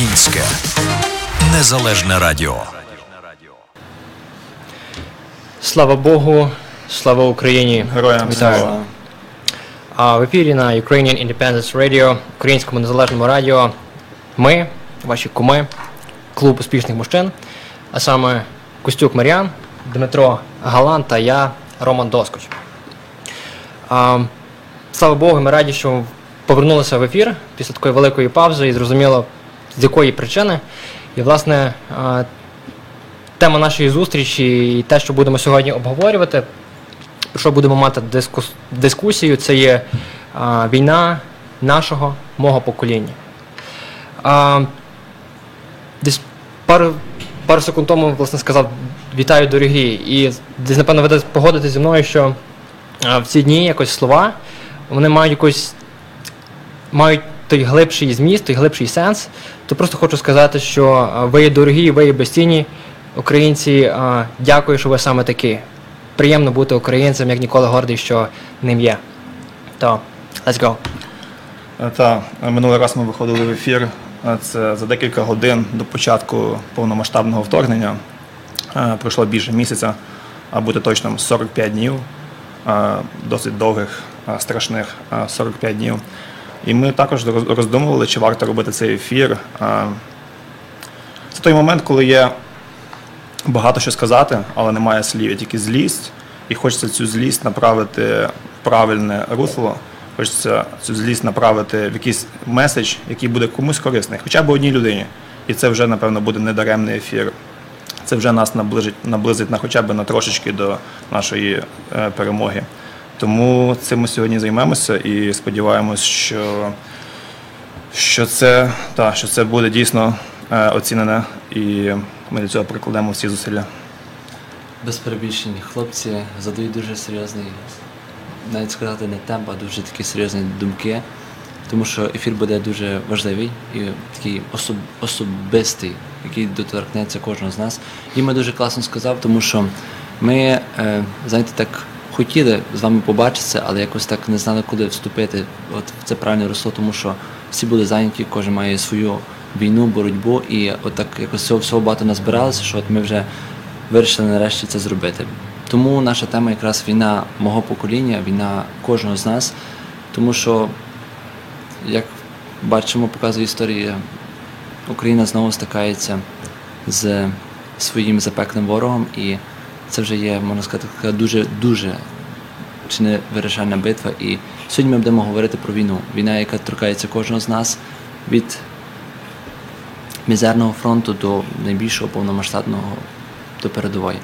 Українське незалежне радіо. Слава Богу, слава Україні! Героям Вітаю. слава. А в ефірі на Ukrainian Independence Radio, українському незалежному радіо. Ми, ваші куми, клуб успішних мужчин, а саме Костюк Мар'ян, Дмитро Галан та я, Роман Доскоч. А, слава Богу, ми раді, що повернулися в ефір після такої великої паузи і зрозуміло, з якої причини. І, власне, тема нашої зустрічі і те, що будемо сьогодні обговорювати, про що будемо мати дискус, дискусію, це є війна нашого, мого покоління. Десь пару, пару секунд тому власне сказав вітаю дорогі. І десь, напевно, ви десь погодитесь зі мною, що в ці дні якось слова вони мають якось мають той глибший зміст, той глибший сенс. То просто хочу сказати, що ви є дорогі, ви є безцінні українці. Дякую, що ви саме такі. Приємно бути українцем, як ніколи гордий, що ним є. То, let's go. Е, Та минулий раз ми виходили в ефір. е, Це за декілька годин до початку повномасштабного вторгнення. Е, Пройшло більше місяця, а бути точним 45 днів, е, досить довгих, е, страшних е, 45 днів. І ми також роздумували, чи варто робити цей ефір. Це той момент, коли є багато що сказати, але немає слів, є тільки злість, і хочеться цю злість направити в правильне русло. Хочеться цю злість направити в якийсь меседж, який буде комусь корисний, хоча б одній людині. І це вже, напевно, буде недаремний ефір. Це вже нас наближить, наблизить на хоча б на трошечки до нашої е, перемоги. Тому цим ми сьогодні займемося і сподіваємось, що, що, це, та, що це буде дійсно е, оцінене, і ми для цього прикладемо всі зусилля. Без перебільшень хлопці задають дуже серйозний, навіть сказати не темп, а дуже такі серйозні думки, тому що ефір буде дуже важливий і такий особ, особистий, який доторкнеться кожного з нас. І ми дуже класно сказав, тому що ми, е, знаєте, так хотіли з вами побачитися, але якось так не знали, куди вступити от це правильне русло, тому що всі були зайняті, кожен має свою війну, боротьбу, і от так якось цього всього багато назбиралося, що от ми вже вирішили нарешті це зробити. Тому наша тема якраз війна мого покоління, війна кожного з нас, тому що, як бачимо, показує історія, Україна знову стикається з своїм запеклим ворогом, і це вже є, можна сказати, така дуже дуже чи не вирішальна битва. І сьогодні ми будемо говорити про війну. Війна, яка торкається кожного з нас від мізерного фронту до найбільшого повномасштабного до передової.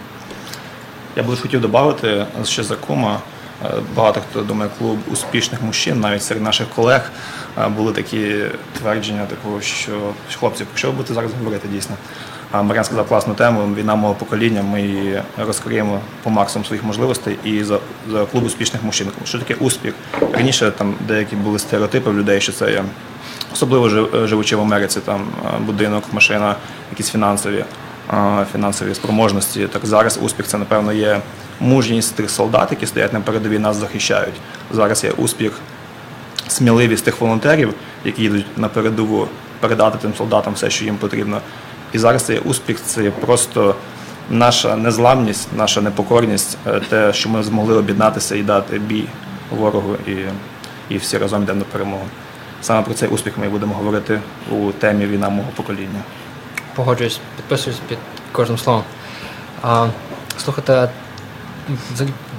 Я б лише хотів додати ще за кума. Е, Багато хто думає, клуб успішних мужчин, навіть серед наших колег е, були такі твердження, такого, що хлопці, що ви будете зараз говорити дійсно? А Мар'ян сказав класну тему війна мого покоління. Ми її розкриємо по максимуму своїх можливостей і за, за клуб успішних мужчин. Що таке успіх? Раніше там деякі були стереотипи в людей, що це є особливо живучи в Америці, там е, будинок, машина, якісь фінансові, е, фінансові спроможності. Так зараз успіх це напевно є мужність тих солдат, які стоять на передовій, нас захищають. Зараз є успіх, сміливість тих волонтерів, які йдуть на передову, передати тим солдатам все, що їм потрібно. І зараз цей успіх це просто наша незламність, наша непокорність, е, те, що ми змогли об'єднатися і дати бій ворогу, і, і всі разом йдемо на перемогу. Саме про цей успіх ми будемо говорити у темі війна мого покоління. Погоджуюсь, підписуюсь під кожним словом. А, слухайте,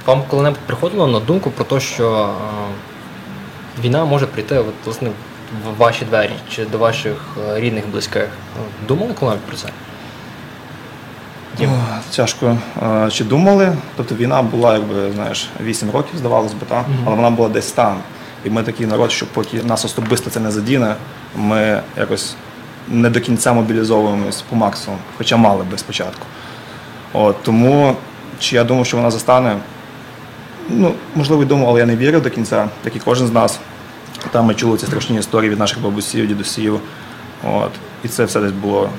вам коли-небудь приходило на думку про те, що війна може прийти от, власне, в ваші двері чи до ваших е, рідних, близьких? Ну, Думали коли-небудь про це? Дім. Тяжко. Е, Чи думали? Тобто війна була, якби знаєш, 8 років, здавалось би, так? але вона була десь там. І ми такий народ, що поки нас особисто це не задіне, ми якось не до кінця мобілізовуємось по максимуму, хоча мали би спочатку. От, тому чи я думав, що вона застане? Ну, можливо, й думав, але я не вірив до кінця, як і кожен з нас. Там ми чули ці страшні історії від наших бабусів, дідусів. От. І це все десь було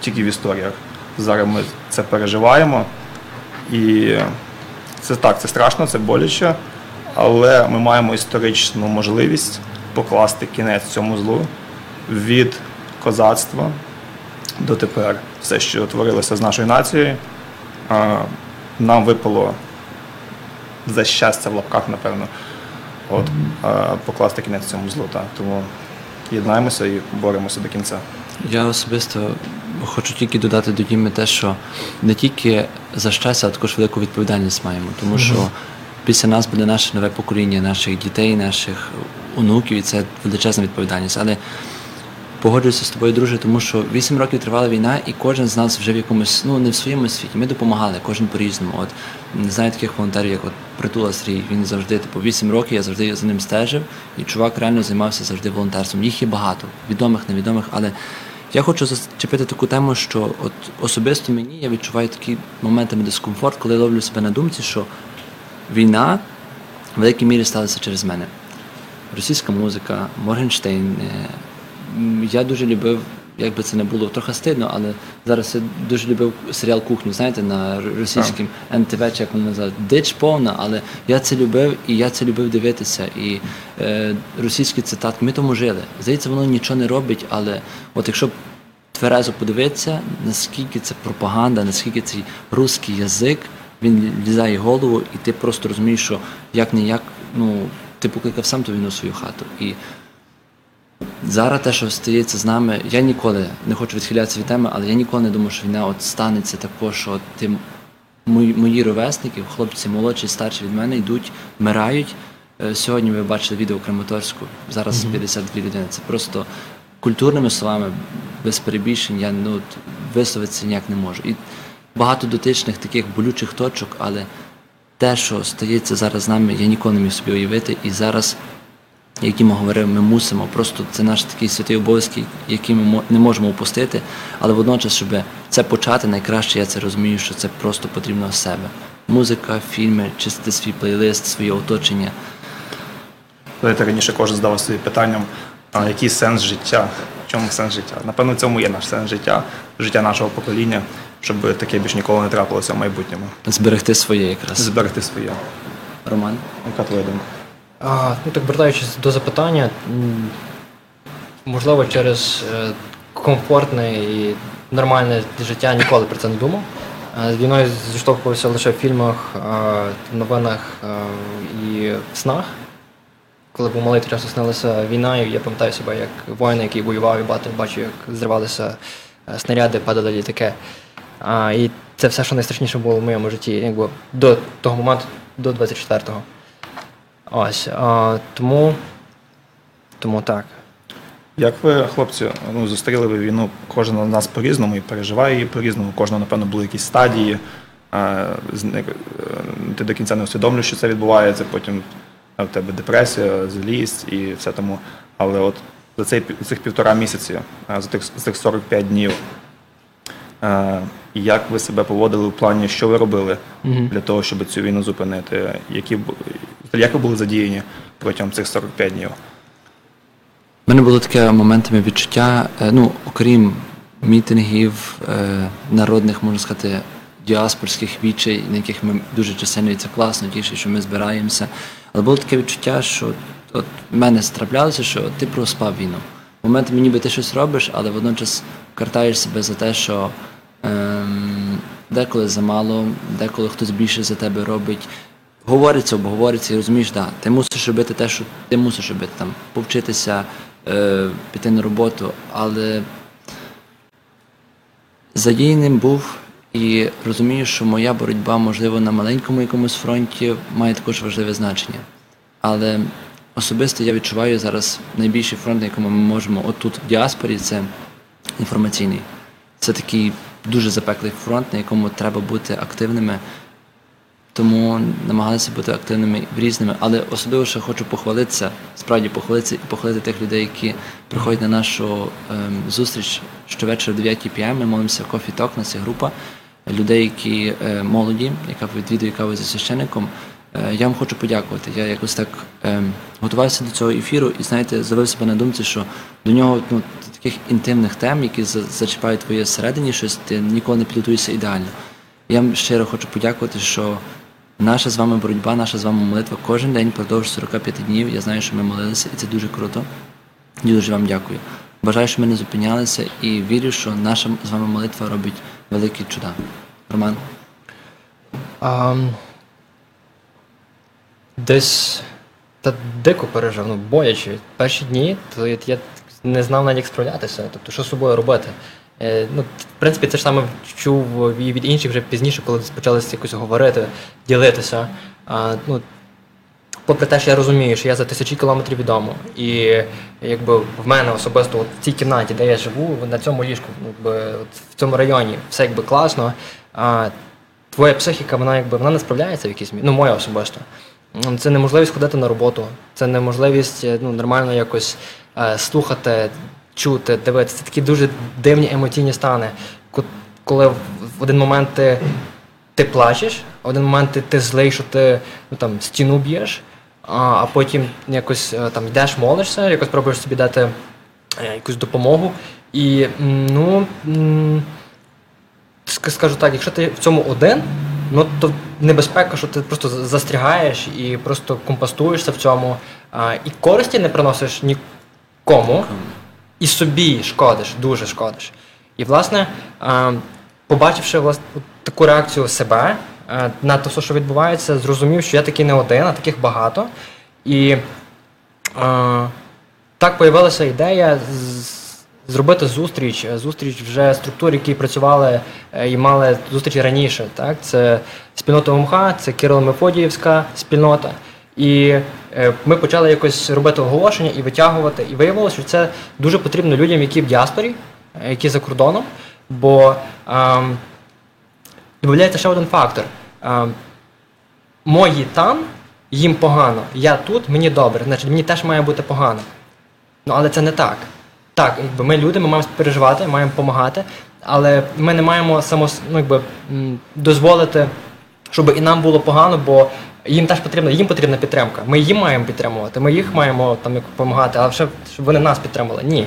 тільки в історіях. Зараз ми це переживаємо. І це так, це страшно, це боляче, але ми маємо історичну можливість покласти кінець цьому злу від козацтва дотепер все, що творилося з нашою нацією, нам випало за щастя в лапках, напевно, от, а, покласти кінець цьому злу. Так. Тому єднаємося і боремося до кінця. Я особисто хочу тільки додати до Діми те, що не тільки за щастя, а також велику відповідальність маємо, тому що після нас буде наше нове покоління, наших дітей, наших онуків, і це величезна відповідальність. Але погоджуюся з тобою, друже, тому що 8 років тривала війна, і кожен з нас вже в якомусь, ну не в своєму світі. Ми допомагали, кожен по-різному. От знаю таких волонтерів, як от Притула Срій, він завжди, типу, 8 років, я завжди за ним стежив, і чувак реально займався завжди волонтерством. Їх є багато, відомих, невідомих, але я хочу зачепити таку тему, що от особисто мені я відчуваю такі моментами дискомфорт, коли ловлю себе на думці, що війна в великій мірі сталася через мене. Російська музика, Моргенштейн. Я дуже любив, як би це не було трохи стидно, але зараз я дуже любив серіал Кухню, знаєте, на російському НТВ, чи як воно називає, дич повна, але я це любив і я це любив дивитися. І е, російські цитатки, ми тому жили. Здається, воно нічого не робить, але от якщо тверезо подивитися, наскільки це пропаганда, наскільки цей русський язик, він лізає в голову, і ти просто розумієш, що як не як, ну, ти покликав сам ту війну в свою хату. І зараз те, що стається з нами, я ніколи не хочу відхилятися від теми, але я ніколи не думав, що війна от станеться також, що от ти мої, мої ровесники, хлопці молодші, старші від мене йдуть, вмирають. Е, Сьогодні ви бачили відео Краматорську, зараз 52 людини. Це просто культурними словами, без перебільшень, я ну, висловитися ніяк не можу. І багато дотичних таких болючих точок, але те, що стається зараз з нами, я ніколи не міг собі уявити. І зараз, як Діма говорив, ми мусимо. Просто це наш такий святий обов'язок, який ми не можемо упустити. Але водночас, щоб це почати, найкраще я це розумію, що це просто потрібно з себе. Музика, фільми, чистити свій плейлист, своє оточення. Знаєте, раніше кожен здавав собі питанням, а який сенс життя? В чому сенс життя? Напевно, в цьому є наш сенс життя, життя нашого покоління, щоб таке більш ніколи не трапилося в майбутньому. Зберегти своє якраз. Зберегти своє. Роман. Яка твоя думка? А, ну так вертаючись до запитання, можливо, через е, комфортне і нормальне життя ніколи про це не думав. Е, З війною зіштовхувався лише в фільмах, е, новинах і снах. Коли був малий, то часто снилася війна, і я пам'ятаю себе як воїн, який воював і бачив, бачив, як зривалися снаряди, падали літаки. І це все, що найстрашніше було в моєму житті, якби до того моменту, до 24-го. Ось. А, тому, тому так. Як ви, хлопці, ну, зустріли ви війну, кожен з нас по-різному і переживає її по-різному, кожного, напевно, були якісь стадії. е, е, Ти до кінця не усвідомлюєш, що це відбувається, потім е, в тебе депресія, злість і все тому. Але от за цей, пів- цих півтора місяці, за тих, за тих 45 днів, як ви себе поводили в плані, що ви робили для того, щоб цю війну зупинити? Які, як ви були задіяні протягом цих 45 днів? У мене було таке моментами відчуття, е, ну, окрім мітингів, е, народних, можна сказати, діаспорських вічей, на яких ми дуже чисельно, і це класно, тіше, що ми збираємося. Але було таке відчуття, що от в мене страплялося, що ти проспав війну. Моментами ніби ти щось робиш, але водночас картаєш себе за те, що деколи замало, деколи хтось більше за тебе робить. Говориться, обговориться і розумієш, да, ти мусиш робити те, що ти мусиш робити, там, повчитися, е, піти на роботу, але задіяним був і розумію, що моя боротьба, можливо, на маленькому якомусь фронті має також важливе значення. Але особисто я відчуваю зараз найбільший фронт, на якому ми можемо отут в діаспорі, це інформаційний. Це такий дуже запеклий фронт, на якому треба бути активними. Тому намагалися бути активними в різними, але особливо ще хочу похвалитися, справді похвалитися і похвалити тих людей, які приходять на нашу ем, зустріч щовечора о 9 пм. Ми молимося Coffee Talk, у нас є група людей, які е, молоді, яка відвідує каву зі священником. Е, я вам хочу подякувати. Я якось так ем, готувався до цього ефіру і знаєте, завив себе на думці, що до нього ну, таких інтимних тем, які зачіпають твоє всередині щось, ти ніколи не підготуєшся ідеально. Я вам щиро хочу подякувати, що наша з вами боротьба, наша з вами молитва кожен день продовж 45 днів. Я знаю, що ми молилися, і це дуже круто. Дуже вам дякую. Бажаю, щоб ми не зупинялися і вірю, що наша з вами молитва робить великі чуда. Роман. А, десь та дико пережив, ну боячи. Перші дні, то я не знав навіть як справлятися, тобто що з собою робити. Е, ну, в принципі, це ж саме чув і від інших вже пізніше, коли почали якось говорити, ділитися. А, ну, попри те, що я розумію, що я за тисячі кілометрів від і якби в мене особисто от в цій кімнаті, де я живу, на цьому ліжку, ну, якби, от в цьому районі, все якби класно. А, твоя психіка, вона якби вона не справляється в якійсь мірі, ну моя особисто. Це неможливість ходити на роботу, це неможливість е, ну, нормально якось е, слухати, чути, дивитися. Це такі дуже дивні емоційні стани. Коли в один момент ти, ти плачеш, в один момент ти, ти злий, що ти ну, там, стіну б'єш, а, а потім якось е, там йдеш, молишся, якось пробуєш собі дати якусь допомогу. І ну. скажу так, якщо ти в цьому один, ну то небезпека, що ти просто за- застрягаєш і просто компостуєшся в цьому, а, і користі не приносиш нікому, і собі шкодиш, дуже шкодиш. І, власне, а, побачивши власне, таку реакцію себе а, на те, що відбувається, зрозумів, що я такий не один, а таких багато. І а, так появилася ідея з- зробити зустріч, е, зустріч вже структур, які працювали е, і мали зустрічі раніше. Так? Це спільнота ОМХ, це Кирило-Мефодіївська спільнота. І е, ми почали якось робити оголошення і витягувати. І виявилося, що це дуже потрібно людям, які в діаспорі, які за кордоном. Бо ем, додається ще один фактор. Ем, мої там, їм погано, я тут, мені добре, значить мені теж має бути погано. Ну, але це не так. Так, якби ми люди, ми маємо переживати, маємо допомагати, але ми не маємо само, ну, якби, дозволити, щоб і нам було погано, бо їм теж потрібна, їм потрібна підтримка. Ми їм маємо підтримувати, ми їх маємо там допомагати, але ще щоб вони нас підтримали. Ні.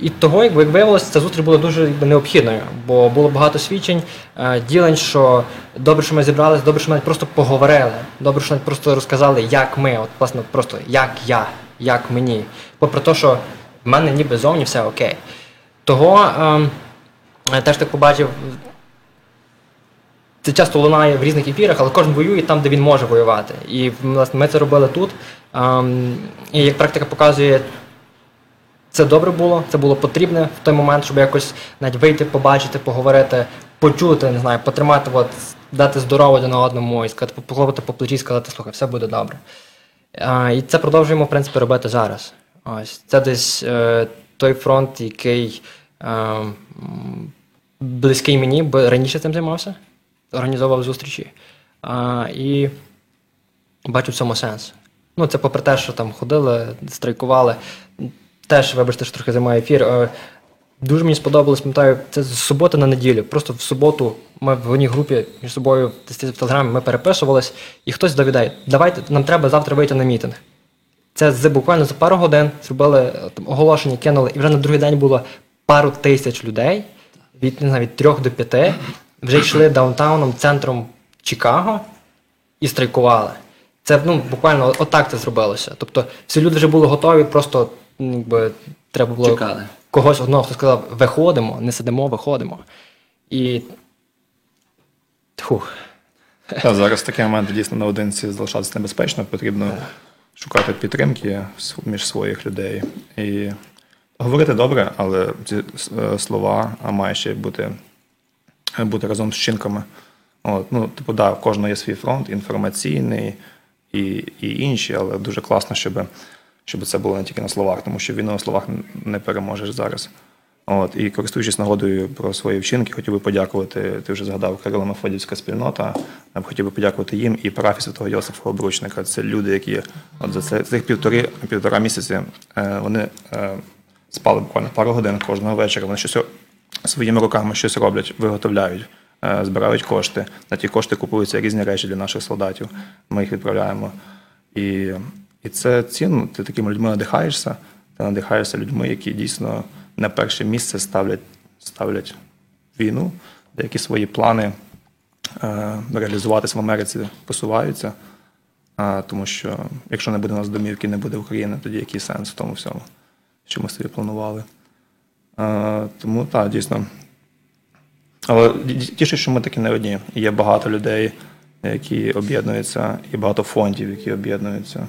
І того, якби як виявилося, ця зустріч була дуже якби, необхідною, бо було багато свідчень, е, ділень, що добре, що ми зібралися, добре, що ми навіть просто поговорили, добре, що навіть просто розказали, як ми, от власне, просто як я, як мені. Попри те, що в мене ніби зовні все окей. Того ем, я теж так побачив, це часто лунає в різних ефірах, але кожен воює там, де він може воювати. І власне ми це робили тут. Ем, і як практика показує, це добре було, це було потрібне в той момент, щоб якось навіть вийти, побачити, поговорити, почути, не знаю, потримати, от, дати здорово один одному і сказати, похлопати по плечі сказати, слухай, все буде добре. А, і це продовжуємо, в принципі, робити зараз. Ось це десь е, той фронт, який е, близький мені, бо раніше цим займався, організовував зустрічі. А, і бачу в цьому сенс. Ну, це попри те, що там ходили, страйкували. Теж, вибачте, що трохи займаю ефір. Е, Дуже мені сподобалось, пам'ятаю, це з суботи на неділю. Просто в суботу ми в одній групі між собою в телеграмі ми переписувались, і хтось довідає, давайте нам треба завтра вийти на мітинг. Це з буквально за пару годин зробили е, там, оголошення, кинули, і вже на другий день було пару тисяч людей від не знаю, від трьох до п'яти. Вже йшли даунтауном, центром Чикаго і страйкували. Це ну, буквально отак це зробилося. Тобто всі люди вже були готові, просто якби, треба було Чекали. когось одного, хто сказав, виходимо, не сидимо, виходимо. І. Фух. Та, зараз в такі моменти дійсно наодинці залишатися небезпечно, потрібно шукати підтримки між своїх людей. І говорити добре, але ці е, слова має ще бути, бути разом з вчинками. От, ну, типу, да, в кожного є свій фронт, інформаційний і, і інші, але дуже класно, щоб, щоб це було не тільки на словах, тому що війну на словах не переможеш зараз. От, і користуючись нагодою про свої вчинки, хотів би подякувати. Ти вже згадав Кирило Мефодівська спільнота. Я б хотів би подякувати їм і парафії святого Йосифа Обручника. Це люди, які от за цих півтори півтора місяці е, вони е, спали буквально пару годин кожного вечора. Вони щось своїми руками щось роблять, виготовляють, е, збирають кошти. На ті кошти купуються різні речі для наших солдатів. Ми їх відправляємо. І, і це цінно. Ти такими людьми надихаєшся. Ти надихаєшся людьми, які дійсно на перше місце ставлять, ставлять війну, деякі свої плани е, реалізуватися в Америці посуваються. А, тому що якщо не буде у нас домівки, не буде України, тоді який сенс в тому всьому, що ми собі планували. Е, Тому так, дійсно. Але тіше, що ми такі не одні. Є багато людей, які об'єднуються, і багато фондів, які об'єднуються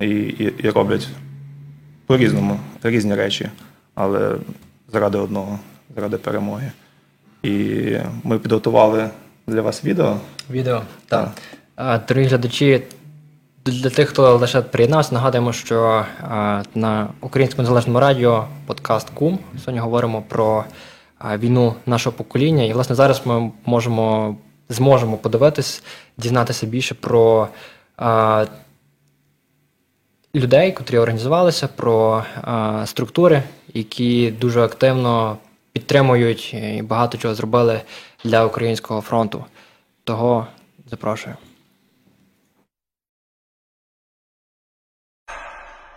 і, і, і роблять по-різному, різні речі, але заради одного, заради перемоги. І ми підготували для вас відео. Відео. Так. А, Дорогі глядачі, для тих, хто лише приєднався, нагадуємо, що на українському незалежному радіо подкаст Кум. Сьогодні говоримо про війну нашого покоління. І, власне, зараз ми можемо зможемо подивитись, дізнатися більше про людей, котрі організувалися, про структури, які дуже активно підтримують і багато чого зробили для українського фронту. Того запрошую.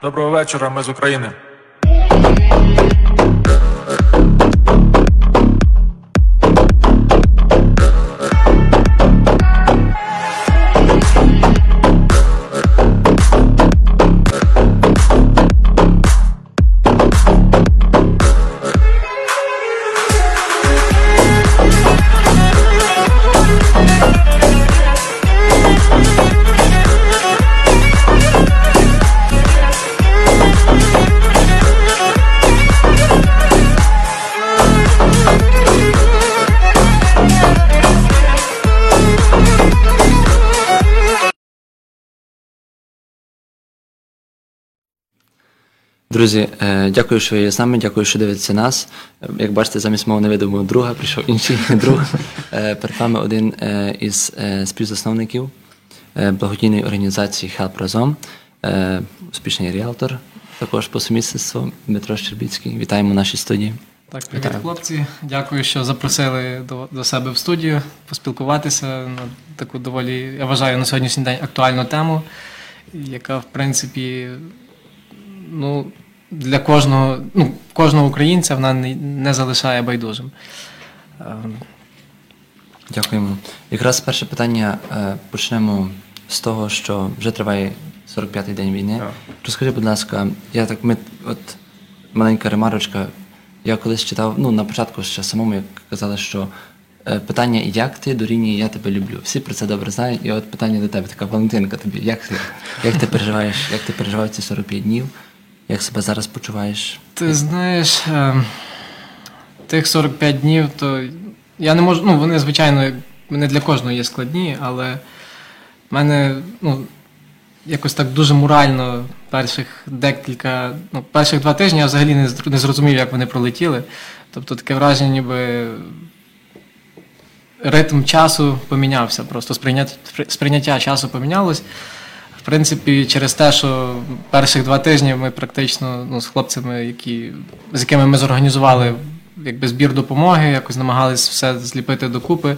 Доброго вечора, ми з України. Друзі, е, дякую, що ви є з нами, дякую, що дивитеся нас. Е, Як бачите, замість мого невидимого друга прийшов інший друг. Е, Перед вами один із співзасновників благодійної організації Help Разом, успішний ріалтор, також по сумісництву Дмитро Щербіцький. Вітаємо в нашій студії. Так, привіт, хлопці. Дякую, що запросили до, до себе в студію поспілкуватися на таку доволі, я вважаю, на сьогоднішній день актуальну тему, яка, в принципі, ну, для кожного, ну, кожного українця вона не, не залишає байдужим. Ем, Дякуємо. Якраз перше питання е, почнемо з того, що вже триває 45-й день війни. Так. Розкажи, будь ласка, я так ми, от маленька ремарочка. Я колись читав, ну на початку ще самому, як казали, що е, питання як ти дорівнює я тебе люблю. Всі про це добре знають. І от питання до тебе, така Валентинка тобі. Як ти, як ти переживаєш, як ти переживаєш ці 45 днів? Як себе зараз почуваєш? Ти знаєш, ем, тих 45 днів, то я не можу. Ну, вони, звичайно, не для кожного є складні, але в мене ну, якось так дуже морально перших декілька, ну, перших два тижні я взагалі не зрозумів, як вони пролетіли. Тобто таке враження, ніби ритм часу помінявся, просто сприйняття, сприйняття часу помінялось. В принципі, через те, що перших два тижні ми практично ну, з хлопцями, які, з якими ми зорганізували якби, збір допомоги, якось намагались все зліпити докупи.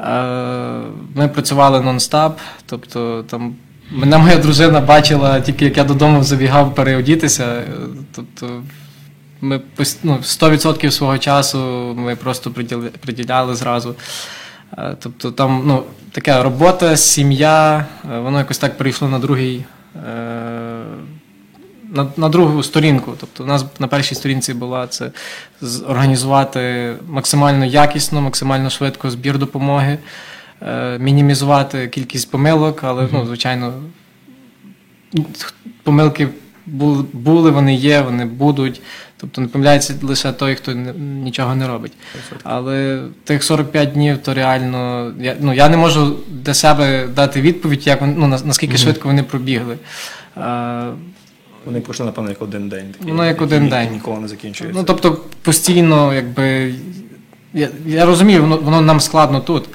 Е, Ми працювали нон-стап, тобто там мене моя дружина бачила тільки як я додому забігав переодітися. Тобто ми ну, 100% свого часу ми просто приділяли зразу. Е, Тобто там ну, така робота, сім'я, е, воно якось так перейшло на другий. е, На, на другу сторінку. Тобто, у нас на першій сторінці була це організувати максимально якісно, максимально швидко збір допомоги, е, мінімізувати кількість помилок, але, ну, звичайно, помилки були, вони є, вони будуть. Тобто не помиляється лише той, хто нічого не робить. Але тих 45 днів, то реально я, ну, я не можу для себе дати відповідь, як вони, ну, на- наскільки швидко вони пробігли. Е, Вони пройшли, напевно, як один день. Такий, Ну, як один який день. Ніколи не закінчується. Ну, тобто, постійно, якби. Я, я розумію, воно, воно нам складно тут.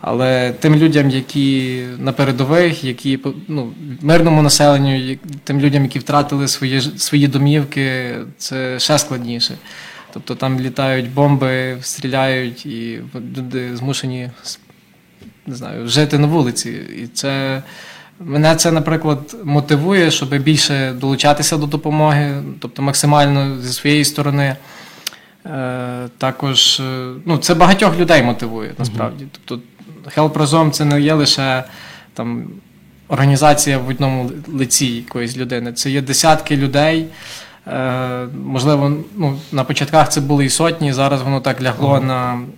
Але тим людям, які на передових, які ну, мирному населенню, тим людям, які втратили свої, свої домівки, це ще складніше. Тобто там літають бомби, стріляють, і люди змушені не знаю, жити на вулиці. І це мене це, наприклад, мотивує, щоб більше долучатися до допомоги, тобто максимально зі своєї сторони. Е, також е, ну, це багатьох людей мотивує насправді. Тобто Help разом це не є лише там, організація в одному лиці якоїсь людини. Це є десятки людей, Е, можливо, ну, на початках це були і сотні, зараз воно так лягло на, м,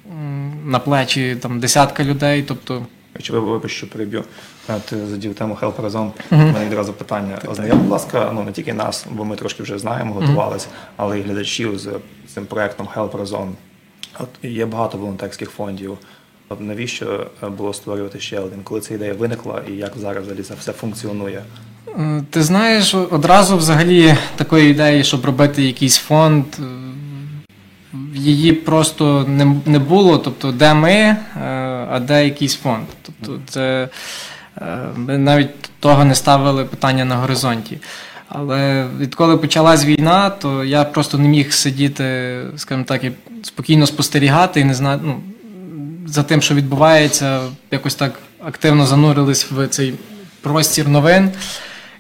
на плечі там, десятка людей. Тобто, Якщо ви вибач, що переб'ю, Е, ти задів тему Help Horizon, у мене відразу питання. Ознайом, будь ласка, ну не тільки нас, бо ми трошки вже знаємо, готувалися, але й глядачів з цим проектом Help Horizon. От є багато волонтерських фондів. Навіщо е, було створювати ще один? Коли ця ідея виникла і як зараз це все функціонує? Е, Ти знаєш, одразу взагалі такої ідеї, щоб робити якийсь фонд, е, її просто не, не було. Тобто, де ми, а де якийсь фонд. Тобто, це ми навіть того не ставили питання на горизонті. Але відколи почалась війна, то я просто не міг сидіти, скажімо так, і спокійно спостерігати і не знати. Ну, за тим, що відбувається, якось так активно занурились в цей простір новин.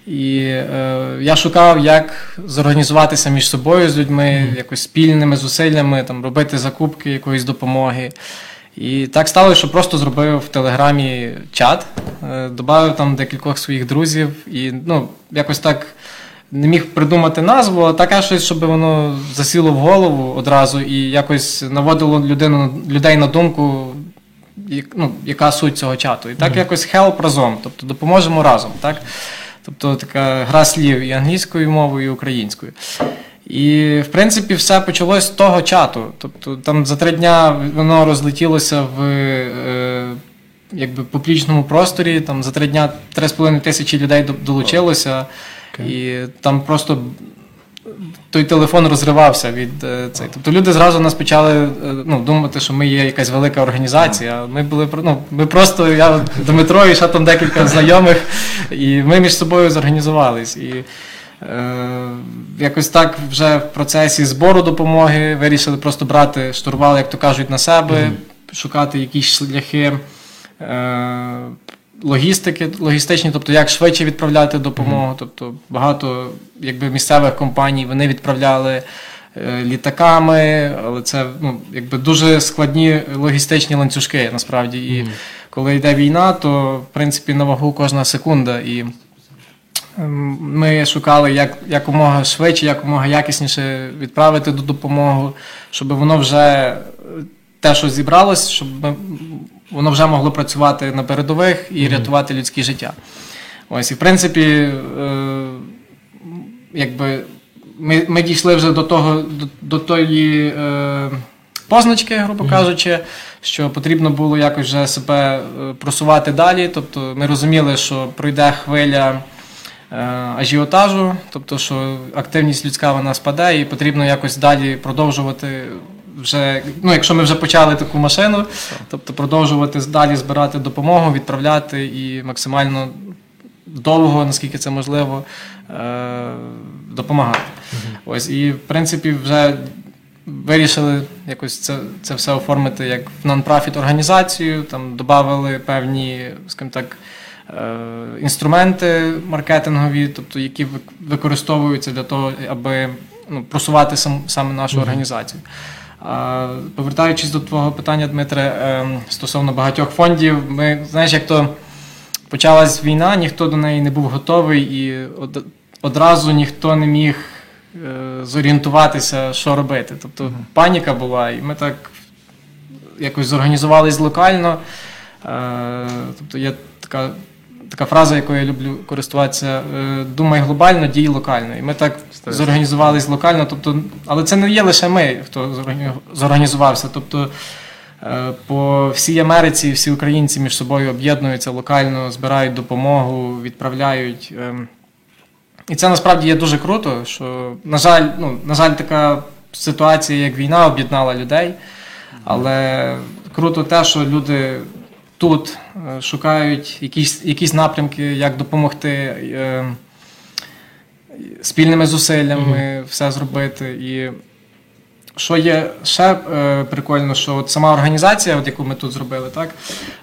І е, я шукав, як зорганізуватися між собою з людьми, якось спільними зусиллями, там, робити закупки якоїсь допомоги. І так сталося, що просто зробив в Телеграмі чат, е, додав там декількох своїх друзів і ну, якось так не міг придумати назву, а таке щось, щоб воно засіло в голову одразу і якось наводило людину, людей на думку, як- ну, яка суть цього чату. І так якось help разом, тобто допоможемо разом. Так? Тобто така гра слів і англійською мовою, і українською. І, в принципі, все почалось з того чату. Тобто там за три дня воно розлетілося в е, якби, публічному просторі, там за три дня 3,5 тисячі людей до- долучилося, і там просто той телефон розривався від е, цей. Тобто люди зразу нас почали е, ну, думати, що ми є якась велика організація. Ми були ну, ми просто, я Дмитро і ще там декілька знайомих, і ми між собою зорганізувались. І е, якось так вже в процесі збору допомоги вирішили просто брати штурвал, як то кажуть, на себе, шукати якісь шляхи. Логістики, логістичні, тобто як швидше відправляти допомогу. Тобто багато якби, місцевих компаній вони відправляли е, літаками, але це ну, якби дуже складні логістичні ланцюжки насправді. І коли йде війна, то в принципі на вагу кожна секунда. І ем, ми шукали як, якомога швидше, якомога якісніше відправити до допомогу, щоб воно вже е, те, що зібралось, щоб ми- воно вже могло працювати на передових і рятувати людське життя. Ось, і в принципі, е, якби ми, ми дійшли вже до того, до, до тої е, позначки, грубо кажучи, що потрібно було якось вже себе е, просувати далі. Тобто ми розуміли, що пройде хвиля е, ажіотажу, тобто, що активність людська вона спаде, і потрібно якось далі продовжувати. Вже, ну, якщо ми вже почали таку машину, тобто продовжувати далі збирати допомогу, відправляти і максимально довго, наскільки це можливо, е, допомагати. Ось, і в принципі вже вирішили якось це, це все оформити як в нон-профіт організацію, там додали певні, скажімо так, е, інструменти маркетингові, тобто які використовуються для того, аби ну, просувати сам, саме нашу організацію. Повертаючись до твого питання, Дмитре, е, стосовно багатьох фондів, ми знаєш, як то почалась війна, ніхто до неї не був готовий, і одразу ніхто не міг е, зорієнтуватися, що робити. Тобто паніка була, і ми так якось зорганізувались локально. Е, тобто є така, така фраза, якою я люблю користуватися: е, думай глобально, дій локально. І ми так зорганізувались локально. Тобто, але це не є лише ми, хто зорганізувався. Тобто, Е, По всій Америці всі українці між собою об'єднуються локально, збирають допомогу, відправляють. ем. І це насправді є дуже круто, що, на жаль, ну, на жаль, така ситуація, як війна, об'єднала людей. Але круто те, що люди тут е, шукають якісь, якісь напрямки, як допомогти е, спільними зусиллями все зробити. І що є ще е, прикольно, що от сама організація, от яку ми тут зробили, так,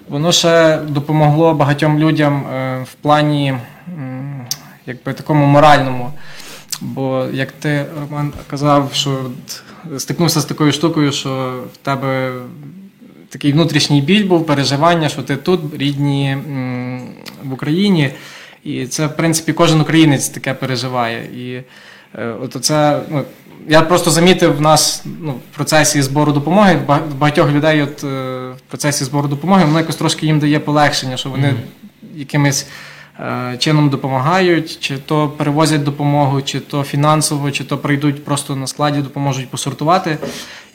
воно ще допомогло багатьом людям е, в плані якби, такому моральному. Бо як ти, Роман, казав, що стикнувся з такою штукою, що в тебе такий внутрішній біль був, переживання, що ти тут, рідні в Україні. І це, в принципі, кожен українець таке переживає. І Е, От це, ну, я просто замітив в нас ну, в процесі збору допомоги, в багатьох людей от, е, в процесі збору допомоги, воно якось трошки їм дає полегшення, що вони якимось е, чином допомагають, чи то перевозять допомогу, чи то фінансово, чи то прийдуть просто на складі, допоможуть посортувати.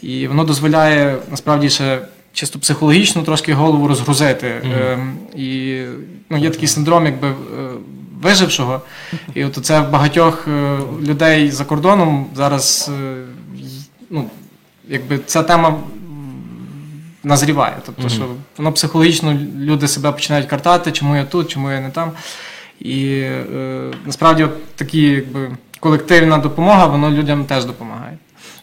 І воно дозволяє насправді ще чисто психологічно трошки голову розгрузити. Е, і ну, є такий синдром, якби. е, Вижившого, і от це в багатьох е, людей за кордоном зараз е, ну, якби ця тема назріває. Тобто, що воно психологічно люди себе починають картати, чому я тут, чому я не там. І е, насправді от такі якби, колективна допомога, воно людям теж допомагає.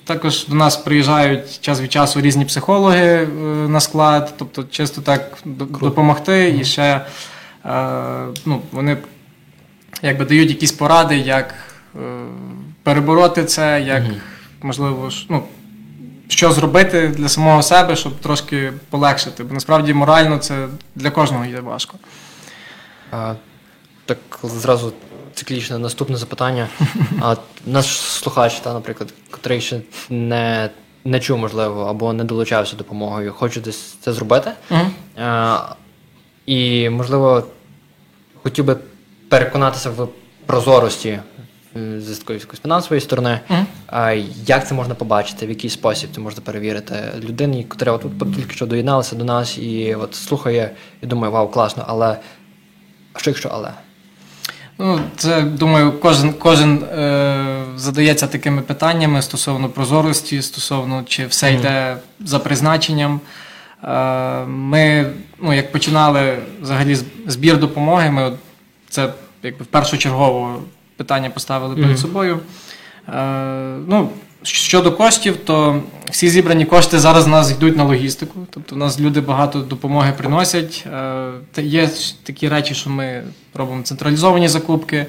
Також до нас приїжджають час від часу різні психологи е, на склад, тобто чисто так допомогти і ще е, ну, вони якби дають якісь поради, як е, перебороти це, як можливо ну, що зробити для самого себе, щоб трошки полегшити. Бо насправді морально це для кожного є важко. А, так зразу циклічне наступне запитання. А наш слухач, та, наприклад, котрий ще не, не чув, можливо, або не долучався допомогою, хоче десь це зробити. А, і, можливо, хотів би переконатися в прозорості е, з такої якоїсь фінансової сторони. А як це можна побачити, в який спосіб це можна перевірити людині, яка от тут тільки що доєдналася до нас і от слухає і думає, вау, класно, але а що якщо але? Ну, це думаю, кожен, кожен е, задається такими питаннями стосовно прозорості, стосовно чи все йде за призначенням. Е, ми, ну, як починали взагалі збір допомоги, ми це якби першочергово питання поставили перед собою. Е, ну, щодо коштів, то всі зібрані кошти зараз у нас йдуть на логістику. Тобто, у нас люди багато допомоги приносять. Е, є такі речі, що ми робимо централізовані закупки,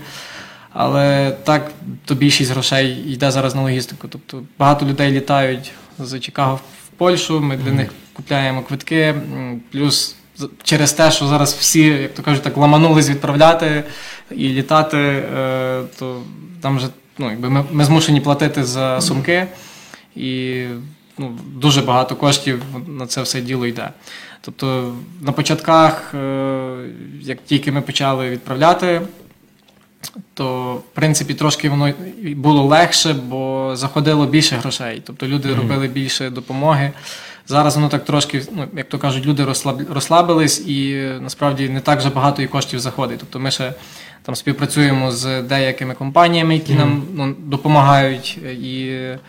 але так то більшість грошей йде зараз на логістику. Тобто багато людей літають з Чикаго в Польщу, ми для них купляємо квитки. Плюс через те, що зараз всі, як то кажуть, так ламанулись відправляти і літати, е, то там вже ну, якби ми, ми змушені платити за сумки, і ну, дуже багато коштів на це все діло йде. Тобто на початках, е, як тільки ми почали відправляти, то в принципі трошки воно було легше, бо заходило більше грошей. Тобто люди робили більше допомоги. Зараз воно так трошки, ну як то кажуть, люди розслаб- розслабились і е, насправді не так вже багато і коштів заходить. Тобто ми ще там співпрацюємо з деякими компаніями, які нам ну, допомагають, і е,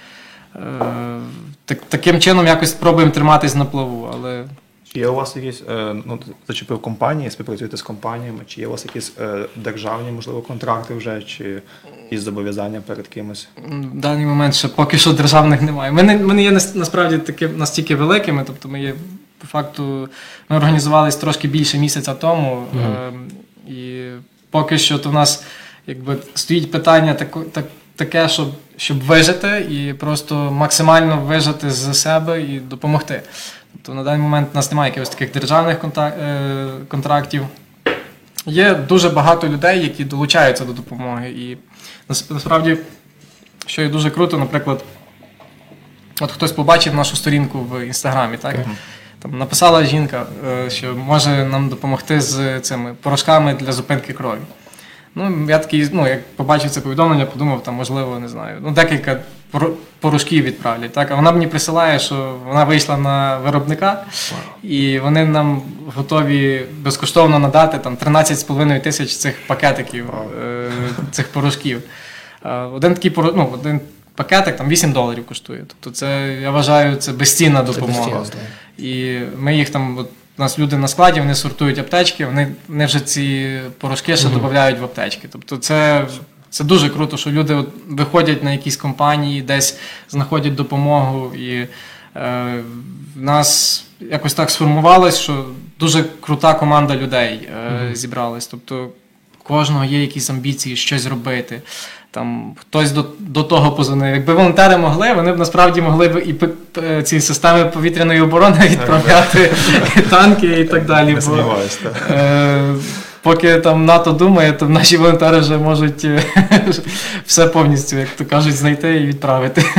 так, таким чином якось спробуємо триматись на плаву. Але Чи є у вас якісь, е, ну, зачепив компанії, співпрацюєте з компаніями, чи є у вас якісь державні, можливо, контракти вже, чи якісь зобов'язання перед кимось? в даний момент ще поки що державних немає. Ми не, ми не є насправді таки, настільки великими, тобто ми є по факту, ми організувалися трошки більше місяця тому. ем, і поки що то в нас якби стоїть питання тако, так, таке, щоб, щоб вижити і просто максимально вижити з себе і допомогти. Тобто на даний момент у нас немає якихось таких державних контак, е, контрактів. Є дуже багато людей, які долучаються до допомоги. І насправді, що є дуже круто, наприклад, от хтось побачив нашу сторінку в інстаграмі, так? Там написала жінка, е, що може нам допомогти з цими порошками для зупинки крові. Ну, я такий, ну, як побачив це повідомлення, подумав, там, можливо, не знаю, ну, декілька поро- порошків відправлять. Так? А вона мені присилає, що вона вийшла на виробника, і вони нам готові безкоштовно надати там 13,5 тисяч цих пакетиків, е, цих порошків. Е, Один такий ну, один пакетик там 8 доларів коштує. Тобто це, я вважаю, це безцінна допомога. безцінно, І ми їх там, от, у нас люди на складі, вони сортують аптечки, вони, вони вже ці порошки ще додають в аптечки. Тобто це, це дуже круто, що люди от виходять на якісь компанії, десь знаходять допомогу. І е, в нас якось так сформувалось, що дуже крута команда людей е, зібралась. Тобто у кожного є якісь амбіції щось робити. Там хтось до, до того позвонив. Якби волонтери могли, вони б насправді могли б і ці системи повітряної оборони відправляти, і танки і так далі. Бо, е, поки там НАТО думає, то наші волонтери вже можуть е, все повністю, як то кажуть, знайти і відправити.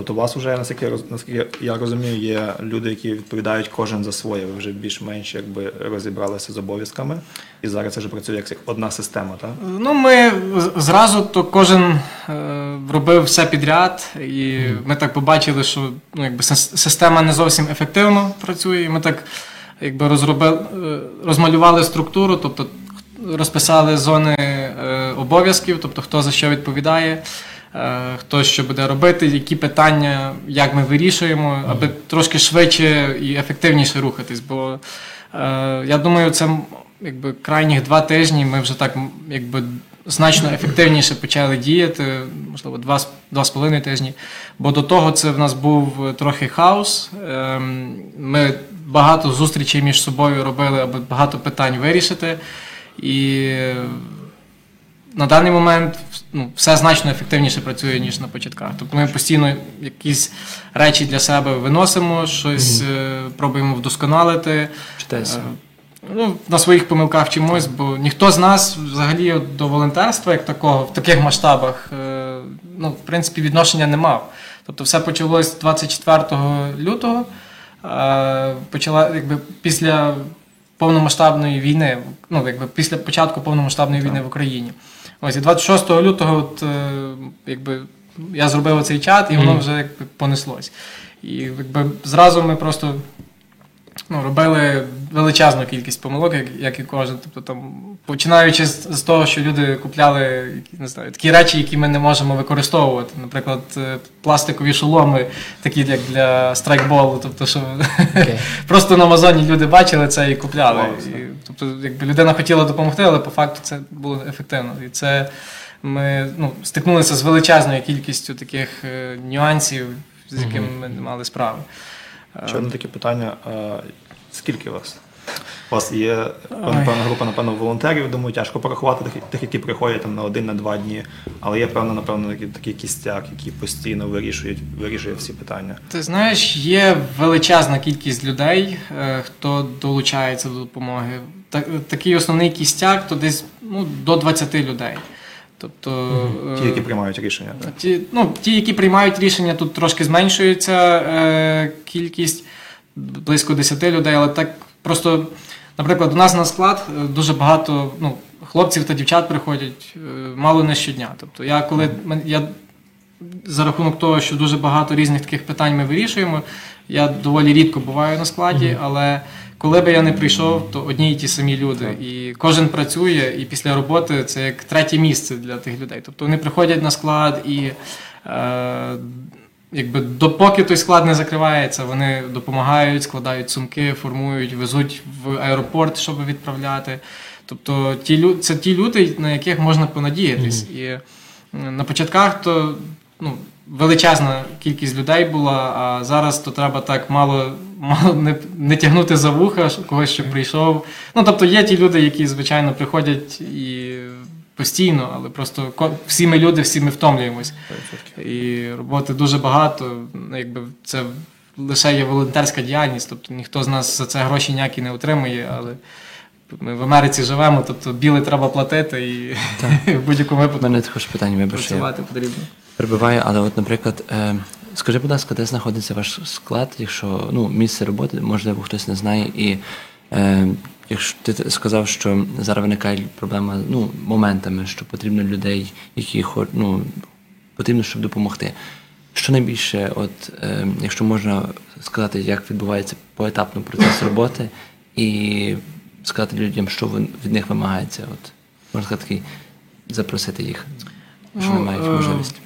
Тобто у вас вже, наскільки, я наскільки я розумію, є люди, які відповідають кожен за своє. Ви вже більш-менш якби розібралися з обов'язками, і зараз це вже працює як одна система, так? Ну, ми зразу то кожен е, робив все підряд, і ми так побачили, що ну, якби система не зовсім ефективно працює. І ми так якби розробили, е, розмалювали структуру, тобто розписали зони е, обов'язків, тобто хто за що відповідає. е, Хто що буде робити, які питання, як ми вирішуємо, аби трошки швидше і ефективніше рухатись. Бо я думаю, це якби крайніх два тижні ми вже так якби значно ефективніше почали діяти, можливо, два, два з половиною тижні. Бо до того це в нас був е, трохи хаос. Ем, Ми багато зустрічей між собою робили, аби багато питань вирішити. І на даний момент ну, все значно ефективніше працює, ніж на початках. Тобто ми постійно якісь речі для себе виносимо, щось е, пробуємо вдосконалити. Читайся. Ну, на своїх помилках вчимось, бо ніхто з нас взагалі до волонтерства, як такого, в таких масштабах, е, ну, в принципі, відношення не мав. Тобто все почалось 24 лютого, е, почала, якби, після повномасштабної війни, ну, якби, після початку повномасштабної війни в Україні. Ось, і 26 лютого от, е, якби, я зробив цей чат, і воно вже якби, понеслось. І якби, зразу ми просто ну, робили величезну кількість помилок, як, як і кожен. Тобто, там, починаючи з, з того, що люди купляли які, не знаю, такі речі, які ми не можемо використовувати. Наприклад, е, пластикові шоломи, такі як для страйкболу. Тобто, що Окей. просто на Амазоні люди бачили це і купляли. Клас, І, тобто, якби людина хотіла допомогти, але по факту це було ефективно. І це ми ну, стикнулися з величезною кількістю таких е, нюансів, з якими ми не мали справи. Ще одне таке питання: скільки вас? У вас є певна група, напевно, волонтерів, думаю, тяжко порахувати тих, які приходять там на один, на два дні, але є певно, напевно, такий, кістяк, який постійно вирішують, вирішує всі питання. Ти знаєш, є величезна кількість людей, е, хто долучається до допомоги. Так, такий основний кістяк то десь ну, до 20 людей. Тобто, Ті, е, які приймають рішення. Так? ті, ну, ті, які приймають рішення, тут трошки зменшується е, кількість близько 10 людей, але так просто, наприклад, у нас на склад е, дуже багато ну, хлопців та дівчат приходять е, мало не щодня. Тобто я коли я за рахунок того, що дуже багато різних таких питань ми вирішуємо, я доволі рідко буваю на складі, але коли би я не прийшов, то одні і ті самі люди. І кожен працює, і після роботи це як третє місце для тих людей. Тобто вони приходять на склад і. Е, Якби допоки той склад не закривається, вони допомагають, складають сумки, формують, везуть в аеропорт, щоб відправляти. Тобто ті це ті люди, на яких можна понадіятись. І е, на початках то ну, величезна кількість людей була, а зараз то треба так мало, мало не, не тягнути за вуха, когось що прийшов. Ну тобто є ті люди, які звичайно приходять і постійно, але просто всі ми люди, всі ми втомлюємось. І роботи дуже багато. Якби це лише є волонтерська діяльність, тобто ніхто з нас за це гроші ніякі не отримує, але ми в Америці живемо, тобто біле треба платити і в будь-якому випадку мене також питання, вибачте. працювати потрібно. Перебиваю, але от, наприклад, е, скажи, будь ласка, де знаходиться ваш склад, якщо ну, місце роботи, можливо, хтось не знає, і е, якщо ти сказав, що зараз виникає проблема ну, моментами, що потрібно людей, які хо- ну, потрібно, щоб допомогти. Що найбільше, от, е, якщо можна сказати, як відбувається поетапно процес роботи, і сказати людям, що від них вимагається, от, можна сказати, запросити їх, що Ну, не мають е, можливості.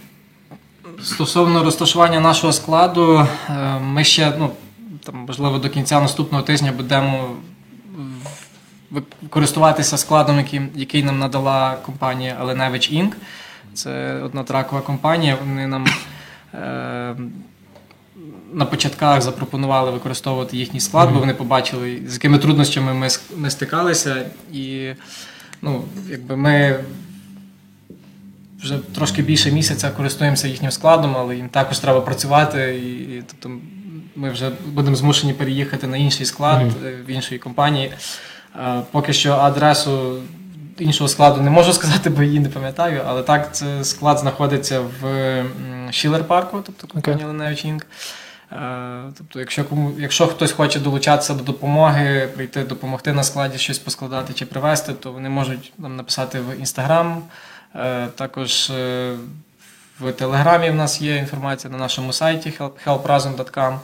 Стосовно розташування нашого складу, е, ми ще, ну, там, можливо, до кінця наступного тижня будемо користуватися складом, який, який нам надала компанія Alenevich Inc. Це одна тракова компанія. Вони нам е, на початках запропонували використовувати їхній склад, бо вони побачили, з якими труднощами ми, ми стикалися. І ну, якби ми вже трошки більше місяця користуємося їхнім складом, але їм також треба працювати. І, і, тобто ми вже будемо змушені переїхати на інший склад е, в іншої компанії. Е, Поки що адресу іншого складу не можу сказати, бо її не пам'ятаю, але так, це склад знаходиться в Шілер парку, тобто компанія Линевич Інк. Е, Тобто, якщо кому, якщо хтось хоче долучатися до допомоги, прийти допомогти на складі щось поскладати чи привезти, то вони можуть нам написати в інстаграм. Е, Також е, в Телеграмі в нас є інформація на нашому сайті help- helprazom.com.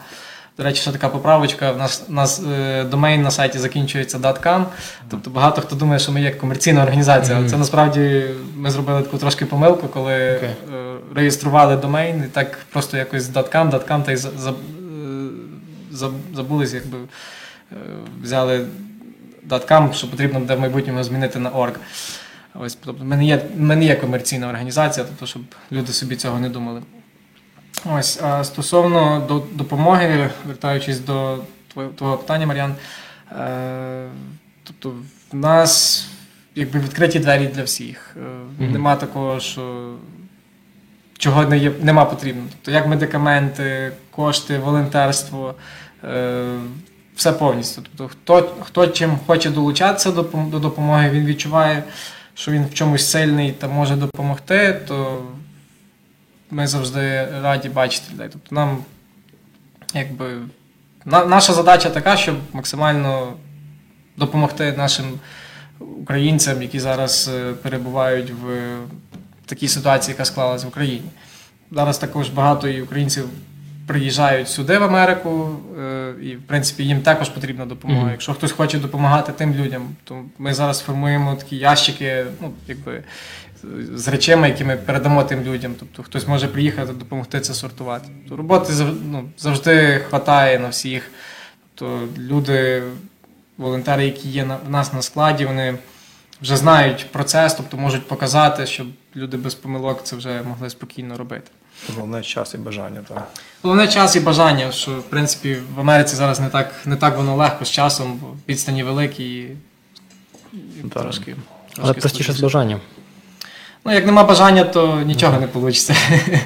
До речі, ще така поправочка. В нас, у нас е, домейн на сайті закінчується .com. Тобто багато хто думає, що ми є комерційна організація. але Це насправді ми зробили таку трошки помилку, коли Окей. е, реєстрували домейн і так просто якось .com, .com та й за, за, е, забулись, якби е, взяли .com, що потрібно буде в майбутньому змінити на org. Ось, тобто, ми не є, ми не є комерційна організація, тобто, щоб люди собі цього не думали. Ось, а стосовно до, допомоги, вертаючись до твого, твого питання, Мар'ян, е, тобто в нас якби відкриті двері для всіх. Е. Нема такого, що чого не є, нема потрібно. Тобто, як медикаменти, кошти, волонтерство, е, все повністю. Тобто, хто, хто чим хоче долучатися до, до допомоги, він відчуває, що він в чомусь сильний та може допомогти, то ми завжди раді бачити людей. Тобто нам, якби, на, наша задача така, щоб максимально допомогти нашим українцям, які зараз е, перебувають в такій ситуації, яка склалась в Україні. Зараз також багато і українців приїжджають сюди, в Америку, е, і в принципі їм також потрібна допомога. Мгм. Якщо хтось хоче допомагати тим людям, то ми зараз формуємо такі ящики, ну якби з речами, які ми передамо тим людям. Тобто хтось може приїхати допомогти це сортувати. То роботи ну, завжди вистачає на всіх. Тобто люди, волонтери, які є в нас на складі, вони вже знають процес, тобто можуть показати, щоб люди без помилок це вже могли спокійно робити. Головне час і бажання. Так. Головне час і бажання, що в принципі в Америці зараз не так, не так воно легко з часом, бо відстані великі і, і Так. трошки. Але трошки простіше з бажанням. Ну, як нема бажання, то нічого не вийде.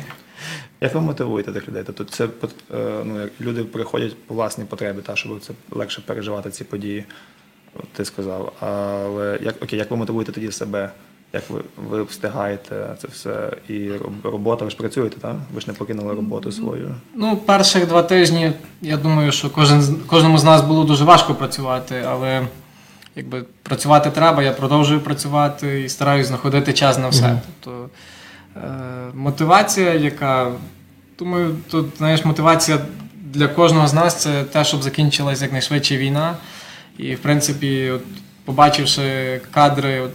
Як ви мотивуєте тих людей? Тобто це е, ну, як люди приходять по власній потребі, та, щоб це легше переживати ці події, ти сказав. Але як, окей, як ви мотивуєте тоді себе? Як ви, ви встигаєте це все? І робота, ви ж працюєте, так? Ви ж не покинули роботу свою. Ну, перших два тижні, я думаю, що кожен, кожному з нас було дуже важко працювати, але якби працювати треба, я продовжую працювати і стараюсь знаходити час на все. Мгм. Тобто е, мотивація, яка, думаю, тут знаєш, мотивація для кожного з нас це те, щоб закінчилась якнайшвидше війна. І, в принципі, от, побачивши кадри от,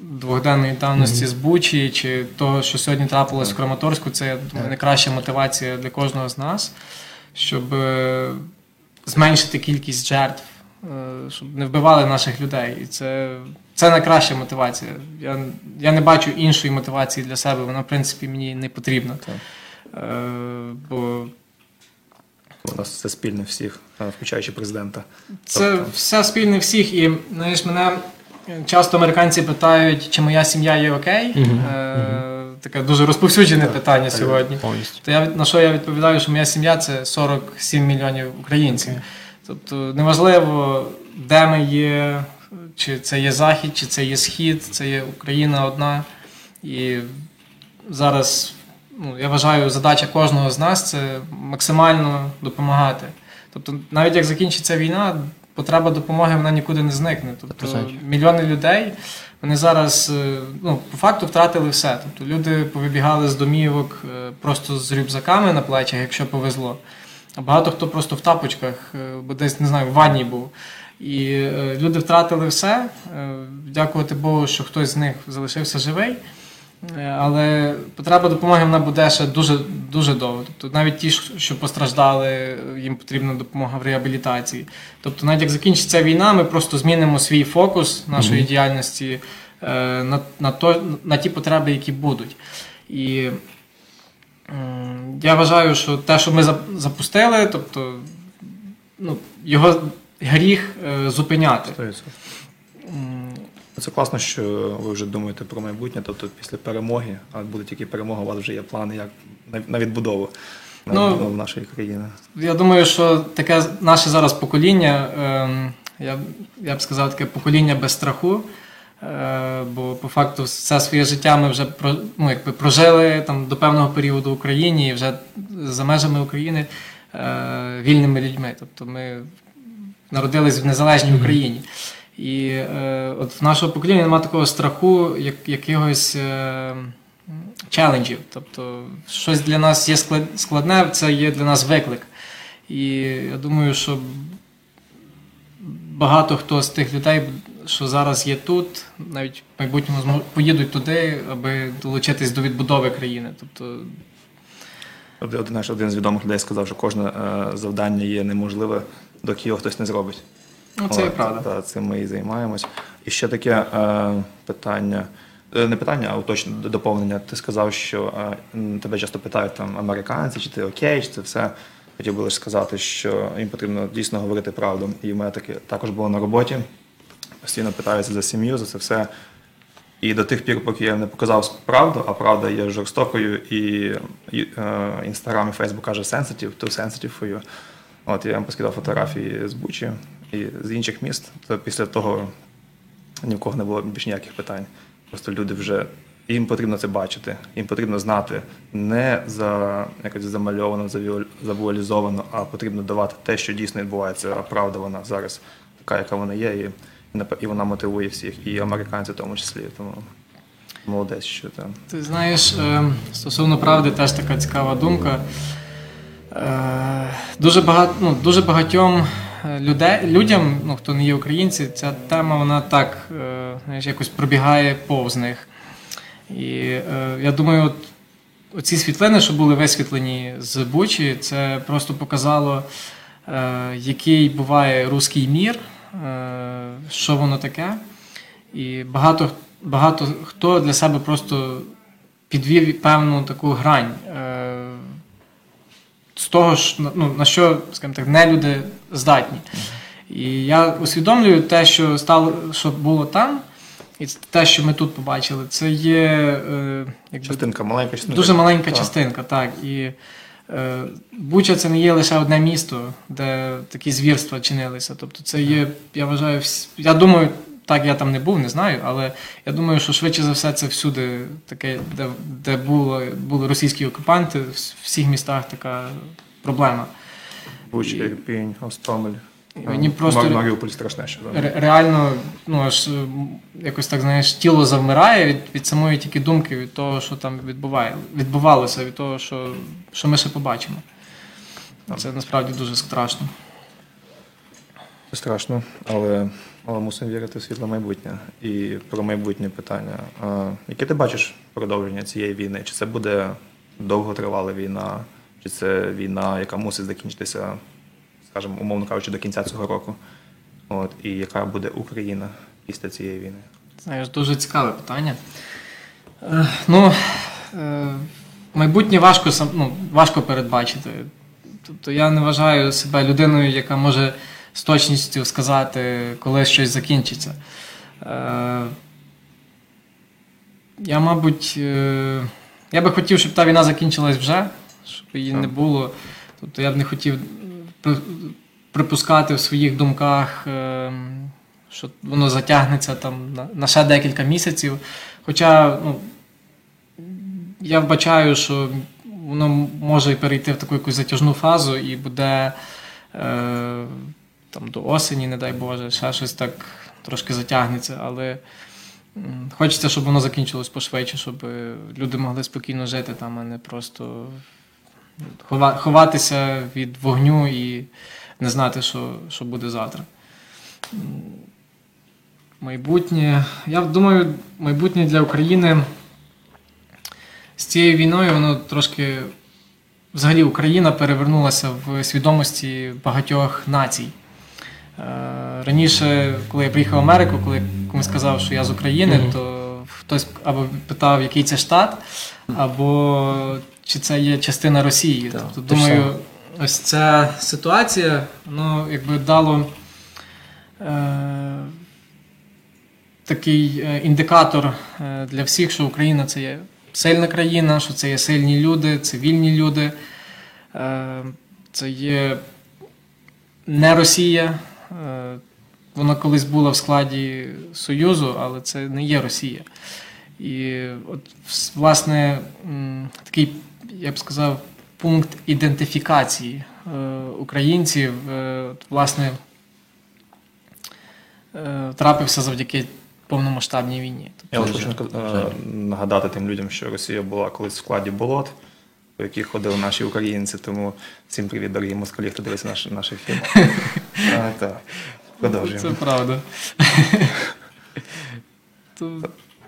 двохденної давності з Бучі чи того, що сьогодні трапилось в Краматорську, це я думаю, найкраща мотивація для кожного з нас, щоб е, зменшити кількість жертв, щоб не вбивали наших людей. І це, це найкраща мотивація. Я, я не бачу іншої мотивації для себе, вона, в принципі, мені не потрібна. Так. Е, бо У нас це спільне всіх, е, включаючи президента. Це Тобто- все спільне всіх. І знаєш, мене часто американці питають, чи моя сім'я є окей. Мгм, Е, Таке дуже розповсюджене питання сьогодні. Повністю. То я на що я відповідаю, що моя сім'я це 47 мільйонів українців. Тобто неважливо, де ми є, чи це є Захід, чи це є Схід, це є Україна одна. І зараз ну, я вважаю, задача кожного з нас це максимально допомагати. Тобто, навіть як закінчиться війна, потреба допомоги вона нікуди не зникне. Тобто мільйони людей вони зараз е, ну, по факту втратили все. Тобто люди повибігали з домівок е, просто з рюкзаками на плечах, якщо повезло. А багато хто просто в тапочках, е, бо десь не знаю, в ванні був. І е, люди втратили все. Е, Дякувати Богу, що хтось з них залишився живий. Але потреба допомоги вона буде ще дуже дуже довго. Тобто навіть ті, що постраждали, їм потрібна допомога в реабілітації. Тобто, навіть як закінчиться війна, ми просто змінимо свій фокус нашої діяльності е, на, на, то, на ті потреби, які будуть. І я вважаю, що те, що ми запустили, тобто ну, його гріх е, зупиняти. 100%. Це класно, що ви вже думаєте про майбутнє, тобто після перемоги, а буде тільки перемога, у вас вже є плани як на- відбудову, Ну, нашої країни. Я думаю, що таке наше зараз покоління ем, я, я б сказав, таке покоління без страху. Е, Бо по факту все своє життя ми вже ну, якби прожили там, до певного періоду в Україні і вже за межами України е, вільними людьми. Тобто ми народились в незалежній Україні. І е, от в нашого покоління немає такого страху, як якихось е, челенджів. Тобто, щось для нас є складне, це є для нас виклик. І я думаю, що багато хто з тих людей, що зараз є тут, навіть в майбутньому поїдуть туди, аби долучитись до відбудови країни. Тобто, Один, знаєш, один з відомих людей сказав, що кожне е, завдання є неможливе, доки його хтось не зробить. ну, це і правда. Та, цим ми і займаємось. І ще таке е, питання. е, Не питання, а уточне доповнення. Ти сказав, що е, тебе часто питають там американці, чи ти окей, чи це все. Хотів би лише сказати, що їм потрібно дійсно говорити правду. І в мене таке також було на роботі. Постійно питаються за сім'ю, за це все. І до тих пір, поки я не показав правду, а правда є жорстокою, і інстаграм і Фейсбук каже sensitive, too sensitive for you. От я вам поскидав фотографії з Бучі і з інших міст. То після того ні в кого не було більш ніяких питань. Просто люди вже їм потрібно це бачити, їм потрібно знати не за якось замальовано, завуалізовано, а потрібно давати те, що дійсно відбувається. А правда вона зараз така, яка вона є, і, і вона мотивує всіх, і американців в тому числі. Тому молодець, що там. Ти знаєш, е, стосовно правди, теж така цікава думка. Е, Дуже багато, ну, дуже багатьом е, людей, людям, ну, хто не є українці, ця тема вона так знаєш, якось пробігає повз них. І я думаю, от, оці світлини, що були висвітлені з Бучі, це просто показало, який буває руський мір, що воно таке. І багато, багато хто для себе просто підвів певну таку грань. Е, з того, ну, на що, скажімо так, не люди здатні. І я усвідомлюю те, що стало, що було там, і те, що ми тут побачили, це є е, якби, Частинка маленька частинка. Дуже маленька Так. частинка, так. І е, Буча це не є лише одне місто, де такі звірства чинилися. Тобто, це є, я вважаю, вс- я думаю, так я там не був, не знаю, але я думаю, що швидше за все це всюди таке, де, де було, були російські окупанти, в всіх містах така проблема. Буча, Ірпінь, Остомель. І мені просто- Маріуполь страшне, що. Ре- реально, ну аж м, якось так знаєш, тіло завмирає від, від самої тільки думки, від того, що там відбуває, відбувалося, від того, що, що ми ще побачимо. Це насправді дуже страшно. Страшно, але, але мусимо вірити в світле майбутнє. І про майбутнє питання. А, яке ти бачиш продовження цієї війни? Чи це буде довготривала війна, чи це війна, яка мусить закінчитися, скажімо, умовно кажучи, до кінця цього року? От, і яка буде Україна після цієї війни? Знаєш, дуже цікаве питання. Е, ну, е, майбутнє важко, ну, важко передбачити. Тобто я не вважаю себе людиною, яка може з точністю сказати, коли щось закінчиться. Е, я, мабуть, е, я би хотів, щоб та війна закінчилась вже, щоб її не було. Тобто я б не хотів припускати в своїх думках, е, що воно затягнеться там на, ще декілька місяців. Хоча ну, я вбачаю, що воно може перейти в таку якусь затяжну фазу і буде е, там, до осені, не дай Боже, ще щось так трошки затягнеться. Але хочеться, щоб воно закінчилось пошвидше, щоб люди могли спокійно жити там, а не просто хова- ховатися від вогню і не знати, що, що буде завтра. Майбутнє. Я думаю, майбутнє для України з цією війною воно трошки. Взагалі Україна перевернулася в свідомості багатьох націй. Е, Раніше, коли я приїхав в Америку, коли комусь сказав, що я з України, то хтось або питав, який це штат, або чи це є частина Росії. Тобто, думаю. Ось ця ситуація, ну, якби дало е, такий е, індикатор е, для всіх, що Україна це є сильна країна, що це є сильні люди, цивільні люди, е, це є не Росія. Е, вона колись була в складі Союзу, але це не є Росія. І от, власне, такий, я б сказав, пункт ідентифікації е, українців, е, власне, е, трапився завдяки повномасштабній війні. Я Тобто, хочу е, нагадати тим людям, що Росія була колись в складі болот, по яких ходили наші українці. Тому всім привіт, дорогі москалі, хто дивиться наш, наш ефір. А, так. це правда.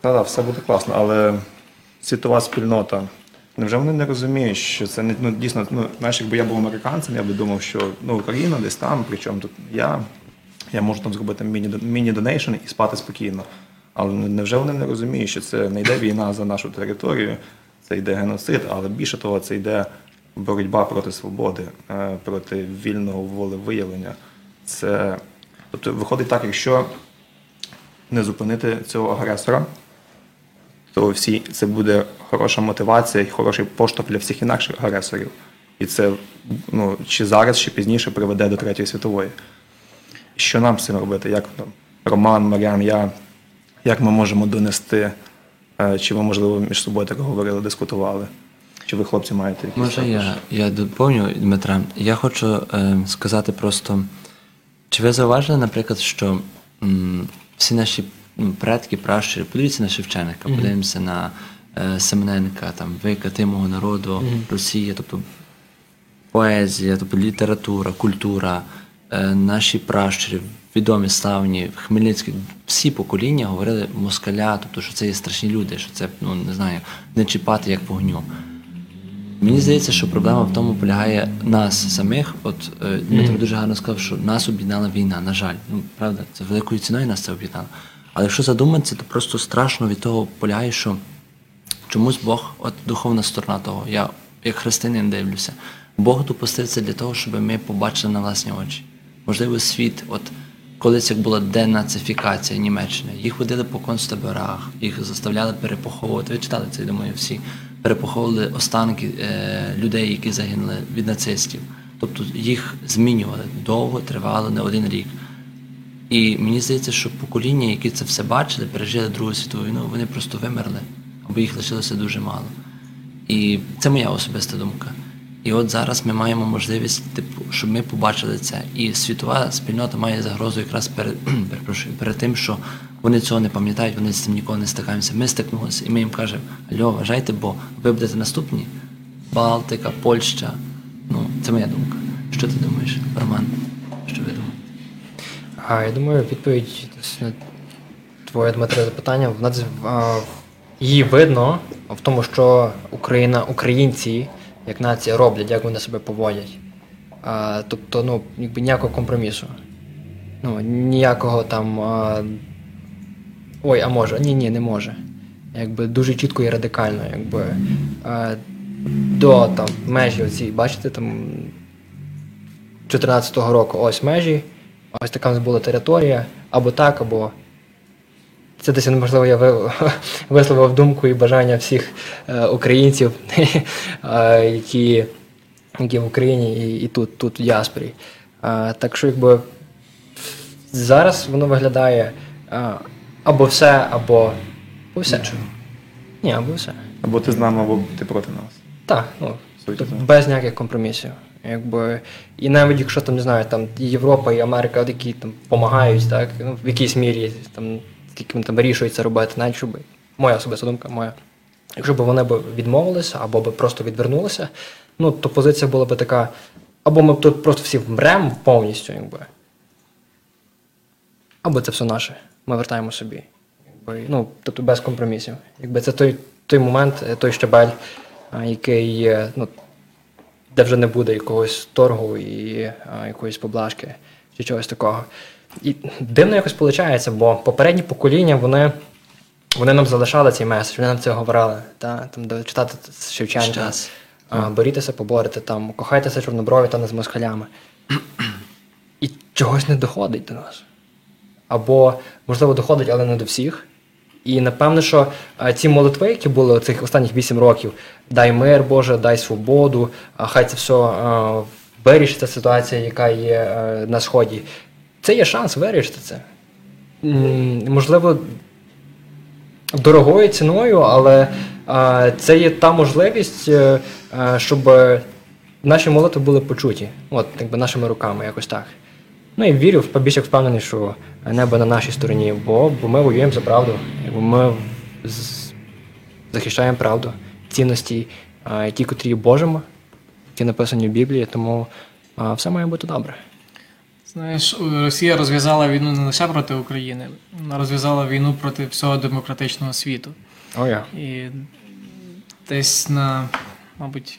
Та да, все буде класно, але світова спільнота. Невже вони не розуміють, що це не ну, дійсно, ну знаєш, якби я був американцем, я би думав, що ну Україна десь там, причому тут я, я можу там зробити міні міні-donation і спати спокійно. Але невже вони не розуміють, що це не йде війна за нашу територію, це йде геноцид, але більше того, це йде боротьба проти свободи, е, проти вільного волевиявлення. Це тобто виходить так, якщо не зупинити цього агресора, то всі це буде хороша мотивація і хороший поштовх для всіх інакших агресорів. І це ну, чи зараз, чи пізніше приведе до Третьої світової. Що нам з цим робити? Як там, Роман, Мар'ян, я, як ми можемо донести, е, чи ви, можливо, між собою так говорили, дискутували? Чи ви, хлопці, маєте якісь Може, я, я доповню Дмитра. Я хочу е, сказати просто, чи ви зауважили, наприклад, що м, всі наші предки, пращури, подивіться на Шевченка, подивимося на е, Семененка, там, вика тимого народу, Росія, тобто поезія, тобто література, культура, е, наші пращури, відомі, славні, Хмельницький, всі покоління говорили москаля, тобто, що це є страшні люди, що це, ну не знаю, не чіпати як вогню. Мені здається, що проблема в тому полягає нас самих. От е, Дмитро дуже гарно сказав, що нас об'єднала війна, на жаль. Ну, правда, це великою ціною нас це об'єднало. Але якщо задуматися, то просто страшно від того полягає, що чомусь Бог, от духовна сторона того, я як християнин дивлюся, Бог допустив це для того, щоб ми побачили на власні очі. Можливо, світ, от колись як була денацифікація Німеччини, їх водили по концтаборах, їх заставляли перепоховувати. Ви читали це, я думаю, всі перепоховували останки е, людей, які загинули від нацистів. Тобто їх змінювали довго, тривало не один рік. І мені здається, що покоління, які це все бачили, пережили Другу світову війну, вони просто вимерли, або їх лишилося дуже мало. І це моя особиста думка. І от зараз ми маємо можливість, типу, щоб ми побачили це. І світова спільнота має загрозу якраз перед, перед тим, що вони цього не пам'ятають, вони з цим ніколи не стикаємося. Ми стикнулися, і ми їм кажемо: Альо, вважайте, бо ви будете наступні. Балтика, Польща. Ну, це моя думка. Що ти думаєш, Роман? Що ви думаєте? А я думаю, відповідь на твоє Дмитре запитання в нас її видно в тому, що Україна, українці як нація роблять, як вони себе поводять. А, тобто, ну, якби ніякого компромісу. Ну, ніякого там. А, ой, а може, ні, ні, не може. Якби дуже чітко і радикально, якби а, до там межі оці, бачите, там 14-го року ось межі, ось така в нас була територія, або так, або. Це десь, можливо, я висловив думку і бажання всіх е, українців, е, які, які в Україні і, і тут, тут в діаспорі. Е, так що, якби зараз воно виглядає е, або все, або, все. Ні, або все. Або ти з нами, або ти проти нас. Так, ну, тобто без ніяких компромісів. Якби, і навіть якщо там не знаю, там Європа і Америка, от там допомагають, так, ну, в якійсь мірі там, скільки там вирішують це робити, навіть щоб моя особиста думка, моя. Якщо б вони б відмовилися або б просто відвернулися, ну то позиція була б така, або ми б тут просто всі вмремо повністю, якби. Або це все наше. Ми вертаємо собі. Якби, ну, тобто без компромісів. Якби це той, той момент, е, той щабель, який, е, ну, де вже не буде якогось торгу і а, якоїсь поблажки чи чогось такого. І дивно якось виходить, бо попередні покоління вони, вони нам залишали цей меседж, вони нам це говорили. Та? Там, де читати Шевченка. А, борітеся, поборете, там, кохайтеся чорноброві та не з москалями. І чогось не доходить до нас. Або, можливо, доходить, але не до всіх. І напевно, що е, ці молитви, які були цих останніх вісім років, дай мир Боже, дай свободу, хай це все е, вирішиться ситуація, яка є е, на сході. це є шанс вирішити це. Можливо, дорогою ціною, але це є та можливість, е, е, щоб наші молитви були почуті. От, якби нашими руками, якось так. Ну і вірю, побільше впевнений, що небо на нашій стороні, бо, бо ми воюємо за правду. Якби ми захищаємо правду, цінності, ті, котрі є Божими, які написані в Біблії, тому все має бути добре. Знаєш, Росія розв'язала війну не лише проти України, вона розв'язала війну проти всього демократичного світу. О, я. І десь на, мабуть,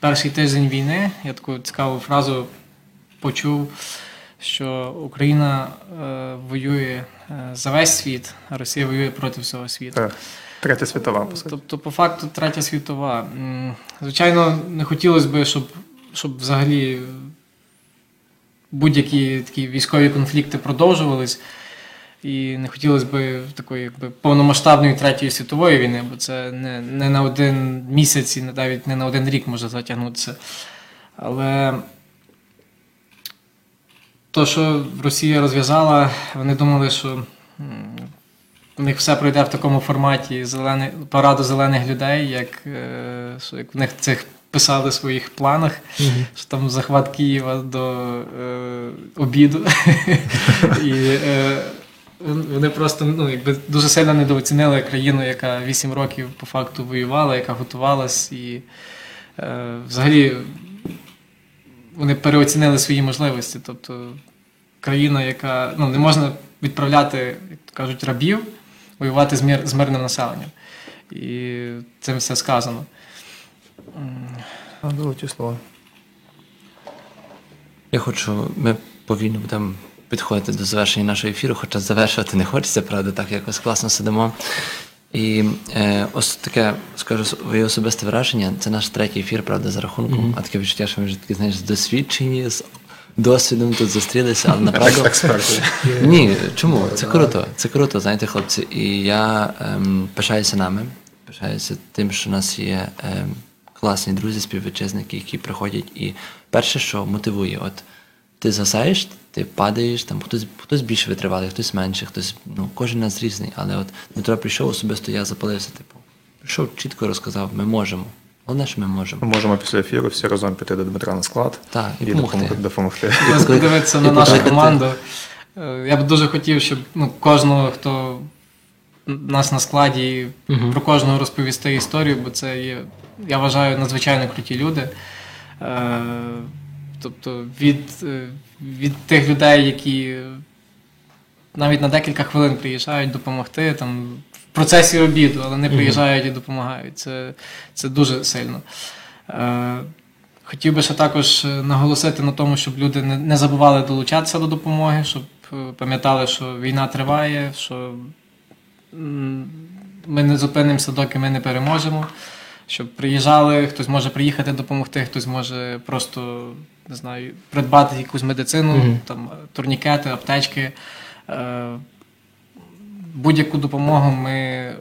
перший тиждень війни я таку цікаву фразу почув, що Україна е, воює е, за весь світ, а Росія воює проти всього світу. Так. Третя світова, по суті. Тобто, по факту, третя світова. Звичайно, не хотілося б, щоб, щоб взагалі будь-які такі військові конфлікти продовжувались. І не хотілося б такої якби, повномасштабної третьої світової війни, бо це не, не на один місяць і навіть не на один рік може затягнутися. Але то, що Росія розв'язала, вони думали, що у них все пройде в такому форматі зелених, параду зелених людей, як, е, що, як в них цих писали в своїх планах, що там захват Києва до е, обіду. І е, вони просто ну, якби дуже сильно недооцінили країну, яка 8 років по факту воювала, яка готувалась, і е, взагалі вони переоцінили свої можливості. Тобто країна, яка ну, не можна відправляти, як то кажуть, рабів, воювати з, мир, з мирним населенням. І цим все сказано. А, Золоті слова. Я хочу, ми повільно будемо підходити до завершення нашого ефіру, хоча завершувати не хочеться, правда, так якось класно сидимо. І е, ось таке, скажу своє особисте враження, це наш третій ефір, правда, за рахунком, а таке відчуття, що ми вже такі, знаєш, досвідчені, з досвідом тут зустрілися, але направду. Експерти. Ні, чому? Це круто. Це круто, знаєте, хлопці. І я ем, пишаюся нами, пишаюся тим, що у нас є ем, класні друзі, співвітчизники, які приходять. І перше, що мотивує, от ти згасаєш, ти падаєш, там хтось, хтось більше витривалий, хтось менше, хтось, ну, кожен нас різний. Але от Дмитро прийшов, особисто я запалився, типу, прийшов, чітко розказав, ми можемо. Головне, що ми можемо. Ми можемо після ефіру всі разом піти до Дмитра на склад Так, і і допомогти. допомогти. подивитися на нашу команду. Е, Я б дуже хотів, щоб ну, кожного, хто нас на складі, про кожного розповісти історію, бо це є, я вважаю, надзвичайно круті люди. Тобто від, е, від тих людей, які навіть на декілька хвилин приїжджають допомогти там, в процесі обіду, але не приїжджають і допомагають. Це, це дуже сильно. Е, Хотів би ще також е, наголосити на тому, щоб люди не, забували долучатися до допомоги, щоб пам'ятали, що війна триває, що ми не зупинимося, доки ми не переможемо. Щоб приїжджали, хтось може приїхати допомогти, хтось може просто не знаю, придбати якусь медицину, Мгм. там турнікети, аптечки. Е, Будь-яку допомогу ми е,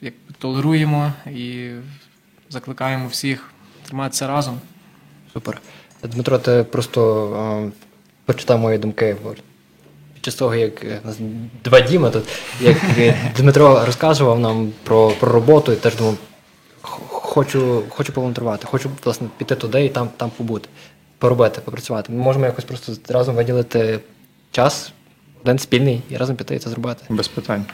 якби, толеруємо і закликаємо всіх триматися разом. Супер. Дмитро, ти просто е, почитав мої думки. Під час того, як е, нас два Діма тут, як е, Дмитро розказував нам про, про роботу, і теж думав, хочу, хочу поволонтерувати, хочу власне піти туди і там, там побути, поробити, попрацювати. Ми можемо якось просто разом виділити час, один спільний, і разом піти і це зробити. Без питань.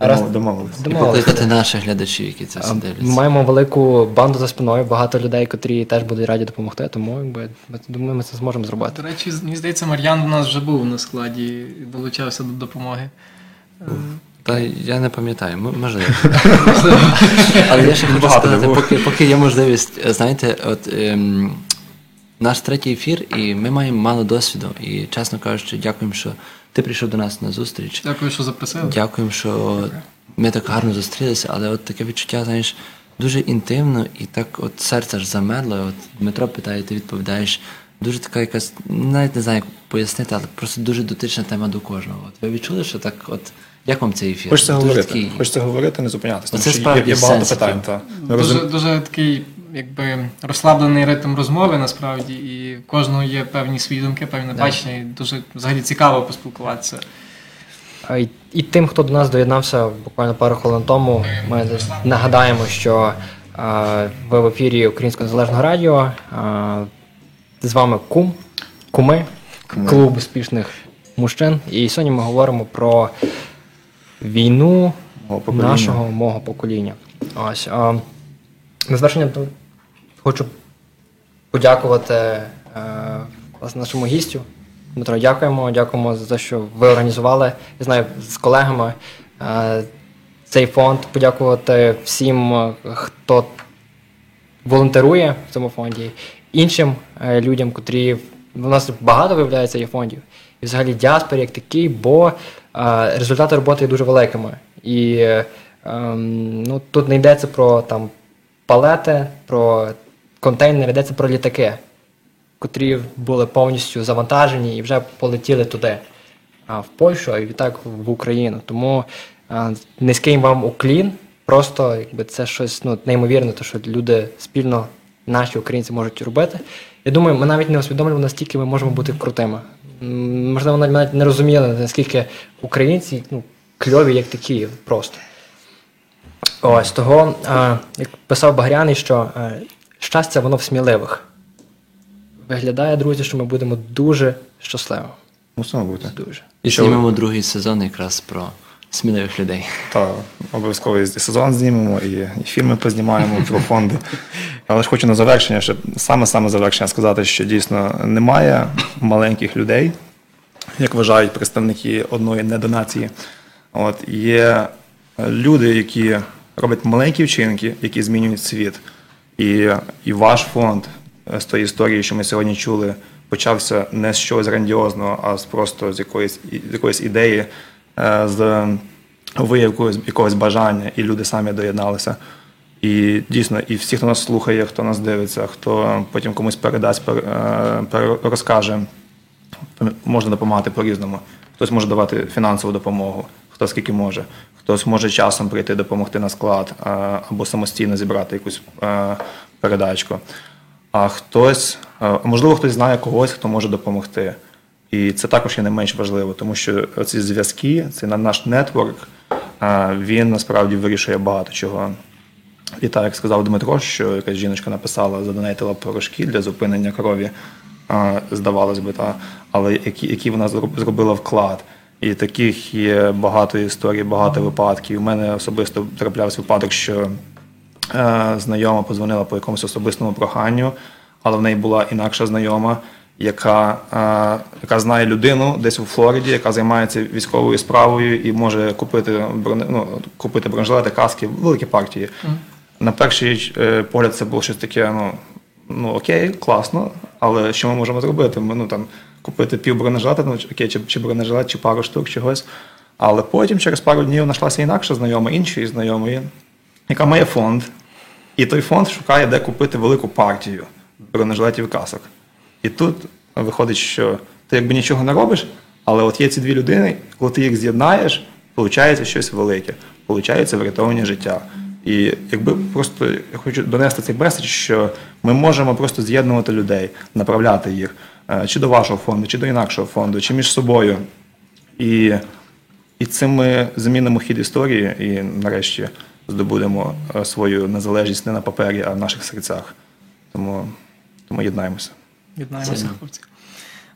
Раз- Домов- Домовились. І покликати наших глядачів, які це все дивляться. Маємо велику банду за спиною, багато людей, котрі теж будуть раді допомогти, тому якби, ми думаю, ми це зможемо зробити. До речі, мені здається, Мар'ян у нас вже був на складі і долучався до допомоги. Та я не пам'ятаю, можливо. Але я ще хочу сказати, поки, поки є можливість, знаєте, от ем, наш третій ефір, і ми маємо мало досвіду. І чесно кажучи, дякуємо, що ти прийшов до нас на зустріч. Дякую, що запросили. Дякуємо, що ми так гарно зустрілися, але от таке відчуття, знаєш, дуже інтимно і так от серце аж замерло. От Дмитро питає, ти відповідаєш. Дуже така якась, навіть не знаю, як пояснити, але просто дуже дотична тема до кожного. От ви відчули, що так, от як вам цей ефір? Хочеться говорити. такий- Хочеться говорити, не зупинятися. Тому Оце що є, справді є багато питань. Та. Дуже, дуже такий якби розслаблений ритм розмови насправді, і в кожного є певні свої думки, певне Да. бачення, і дуже взагалі цікаво поспілкуватися. Й- І тим, хто до нас доєднався буквально пару хвилин тому, ми нагадаємо, що е, ви в ефірі Українського незалежного радіо. Е, з вами Кум, Куми, клуб успішних мужчин. І сьогодні ми говоримо про війну Мого нашого мого покоління. Ось. А, на завершення хочу подякувати е, власне, нашому гістю. Дмитро, дякуємо. Дякуємо за те, що ви організували, я знаю, з колегами е, цей фонд. Подякувати всім, е, хто волонтерує в цьому фонді, іншим людям, котрі у нас багато виявляється є фондів, і взагалі діаспорі як такий, бо результати роботи є дуже великими. І ем, ну, тут не йдеться про там палети, про контейнери, йдеться про літаки, котрі були повністю завантажені і вже полетіли туди, в Польщу, а відтак в Україну. Тому низький вам уклін. Просто якби це щось ну, неймовірне, то що люди спільно, наші українці можуть робити. Я думаю, ми навіть не усвідомлюємо, наскільки ми можемо бути крутими. Можливо, навіть не розуміли, наскільки українці ну, кльові, як такі, просто. Ось того, як писав Багряний, що е, щастя воно в сміливих. Виглядає, друзі, що ми будемо дуже щасливими. Мусимо бути. Дуже. І Що знімемо другий сезон якраз про сміливих людей. Та обов'язково і сезон знімемо, і, і фільми познімаємо про фонди. Але ж хочу на завершення, ще саме-саме завершення сказати, що дійсно немає маленьких людей, як вважають представники одної недонації. От є люди, які роблять маленькі вчинки, які змінюють світ. І, і ваш фонд е, з тої історії, що ми сьогодні чули, почався не з чогось грандіозного, а з просто з якоїсь, з якоїсь ідеї, е, з вияв якогось, бажання, і люди самі доєдналися. І дійсно, і всі, хто нас слухає, хто нас дивиться, хто потім комусь передасть, е, розкаже, можна допомагати по-різному. Хтось може давати фінансову допомогу, хто скільки може, хтось може часом прийти допомогти на склад або самостійно зібрати якусь е, передачку. А хтось, е, можливо, хтось знає когось, хто може допомогти. І це також є не менш важливо, тому що ці зв'язки, цей наш нетворк, е, він насправді вирішує багато чого. І так, як сказав Дмитро, що якась жіночка написала, задонейтила порошки для зупинення крові, здавалось би, та, але який, який вона зробила вклад. І таких є багато історій, багато випадків. У мене особисто траплявся випадок, що е, знайома позвонила по якомусь особистому проханню, але в неї була інакша знайома, яка, е, яка знає людину десь у Флориді, яка займається військовою справою і може купити, ну, купити бронежилети, каски, великі партії. На перший е, погляд це було щось таке, ну, ну окей, класно, але що ми можемо зробити? Ми ну, там, купити пів бронежилета, ну, окей, чи, чи бронежилет, чи пару штук, чогось. Але потім, через пару днів, знайшлася інакша знайома, іншої знайомої, яка має фонд, і той фонд шукає, де купити велику партію бронежилетів і касок. І тут виходить, що ти якби нічого не робиш, але от є ці дві людини, коли ти їх з'єднаєш, виходить щось велике, виходить врятовані життя. І якби просто я хочу донести цей меседж, що ми можемо просто з'єднувати людей, направляти їх чи до вашого фонду, чи до інакшого фонду, чи між собою. І, і цим ми змінимо хід історії і нарешті здобудемо е, свою незалежність не на папері, а в наших серцях. Тому, тому єднаємося. Єднаємося, хлопці.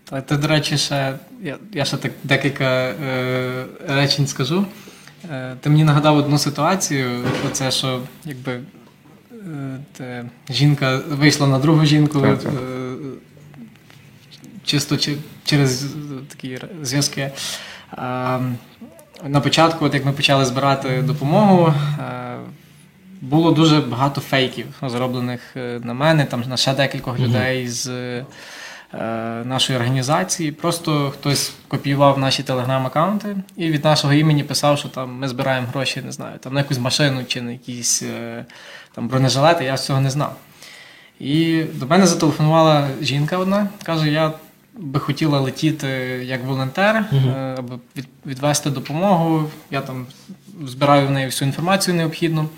Та ти, до речі, ще я, я ще так декілька е, речень скажу. Е, ти мені нагадав одну ситуацію, оце, що якби е, те, жінка вийшла на другу жінку Так, так. Е, чисто через такі зв'язки. На початку, от як ми почали збирати допомогу, е, було дуже багато фейків, зроблених е, на мене, там на ще декількох людей з е, нашої організації. Просто хтось копіював наші телеграм-аккаунти і від нашого імені писав, що там ми збираємо гроші, не знаю, там на якусь машину чи на якісь е, там бронежилети. Я цього не знав. І до мене зателефонувала жінка одна, каже: я би хотіла летіти як волонтер, е, аби від, відвести допомогу. Я там збираю в неї всю інформацію необхідну.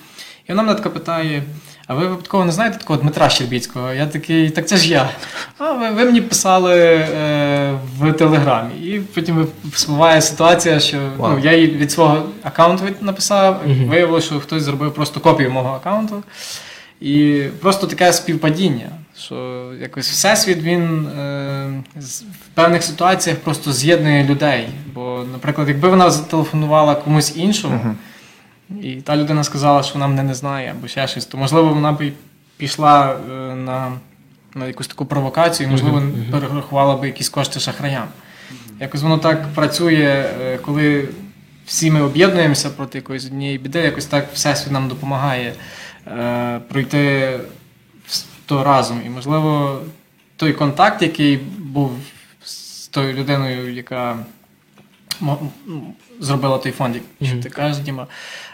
І вона мене така питає: А ви випадково не знаєте такого Дмитра Щербіцького? Я такий, так це ж я. А ви, ви мені писали е, в Телеграмі. І потім спливає ситуація, що ну, я їй від свого аккаунту написав, виявилося, що хтось зробив просто копію мого аккаунту. І просто таке співпадіння, що якось всесвіт він е, в певних ситуаціях просто з'єднує людей. Бо, наприклад, якби вона зателефонувала комусь іншому, і та людина сказала, що вона мене не знає або ще щось, то можливо вона б пішла е, на, на якусь таку провокацію, і, можливо, перерахувала б якісь кошти шахраям. Якось воно так працює, е, коли всі ми об'єднуємося проти якоїсь однієї біди, якось так всесвіт нам допомагає е, пройти то разом. І, можливо, той контакт, який був з тою людиною, яка зробила той фонд, як ти кажеш, Діма.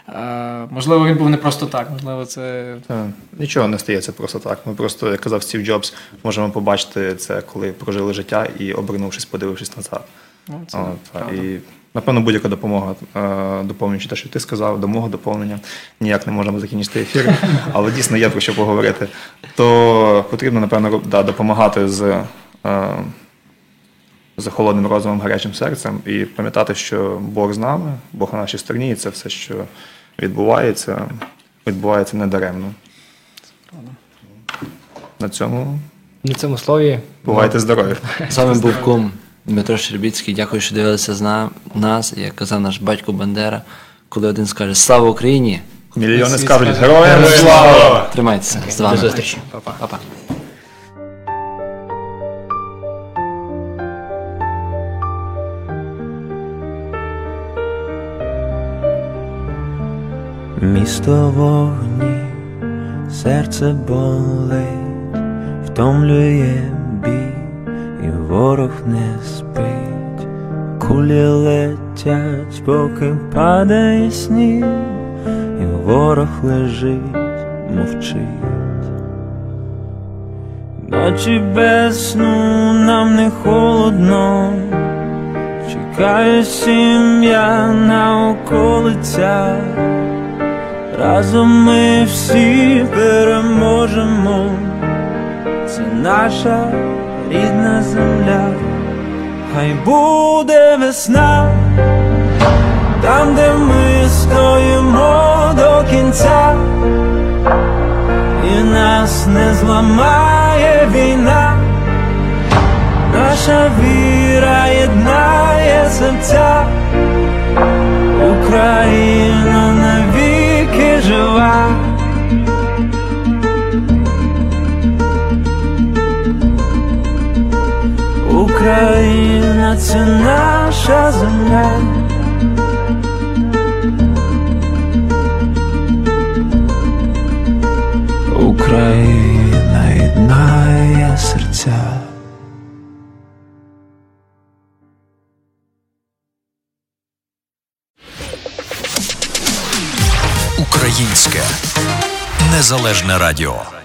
Е, можливо, він був не просто так, можливо, це Та, Нічого не стається просто так. Ми просто, як казав Стів Джобс, можемо побачити це, коли прожили життя і обернувшись, подивившись назад. ну, це От, правда. і, напевно, будь-яка допомога, е, доповнюючи те, що ти сказав, до мого доповнення, ніяк не можемо закінчити ефір, але дійсно є про що поговорити. То потрібно, напевно, да, допомагати з, е, з холодним розумом, гарячим серцем і пам'ятати, що Бог з нами, Бог на нашій стороні, і це все, що відбувається, відбувається недаремно. На цьому На цьому слові бувайте здорові. З вами був кум Дмитро Щербіцький. Дякую, що дивилися зна- нас. Як казав наш батько Бандера, коли один скаже Слава Україні! Мільйони скажуть героям слава! Тримайтеся з вами. до зустрічі. Па-па. Па-па. Місто вогні, серце болить, втомлює ворог не спить, кулі летять, поки падає сніг, і ворог лежить, мовчить. Ночі без сну нам не холодно, чекає сім'я на околицях. Разом ми всі переможемо, це наша рідна земля, хай буде весна, там, де ми стоїмо до кінця, і нас не зламає війна, наша віра єднає серця. Україна навіки жива. Україна це наша земля. Україна єднає серця. Українське незалежне радіо.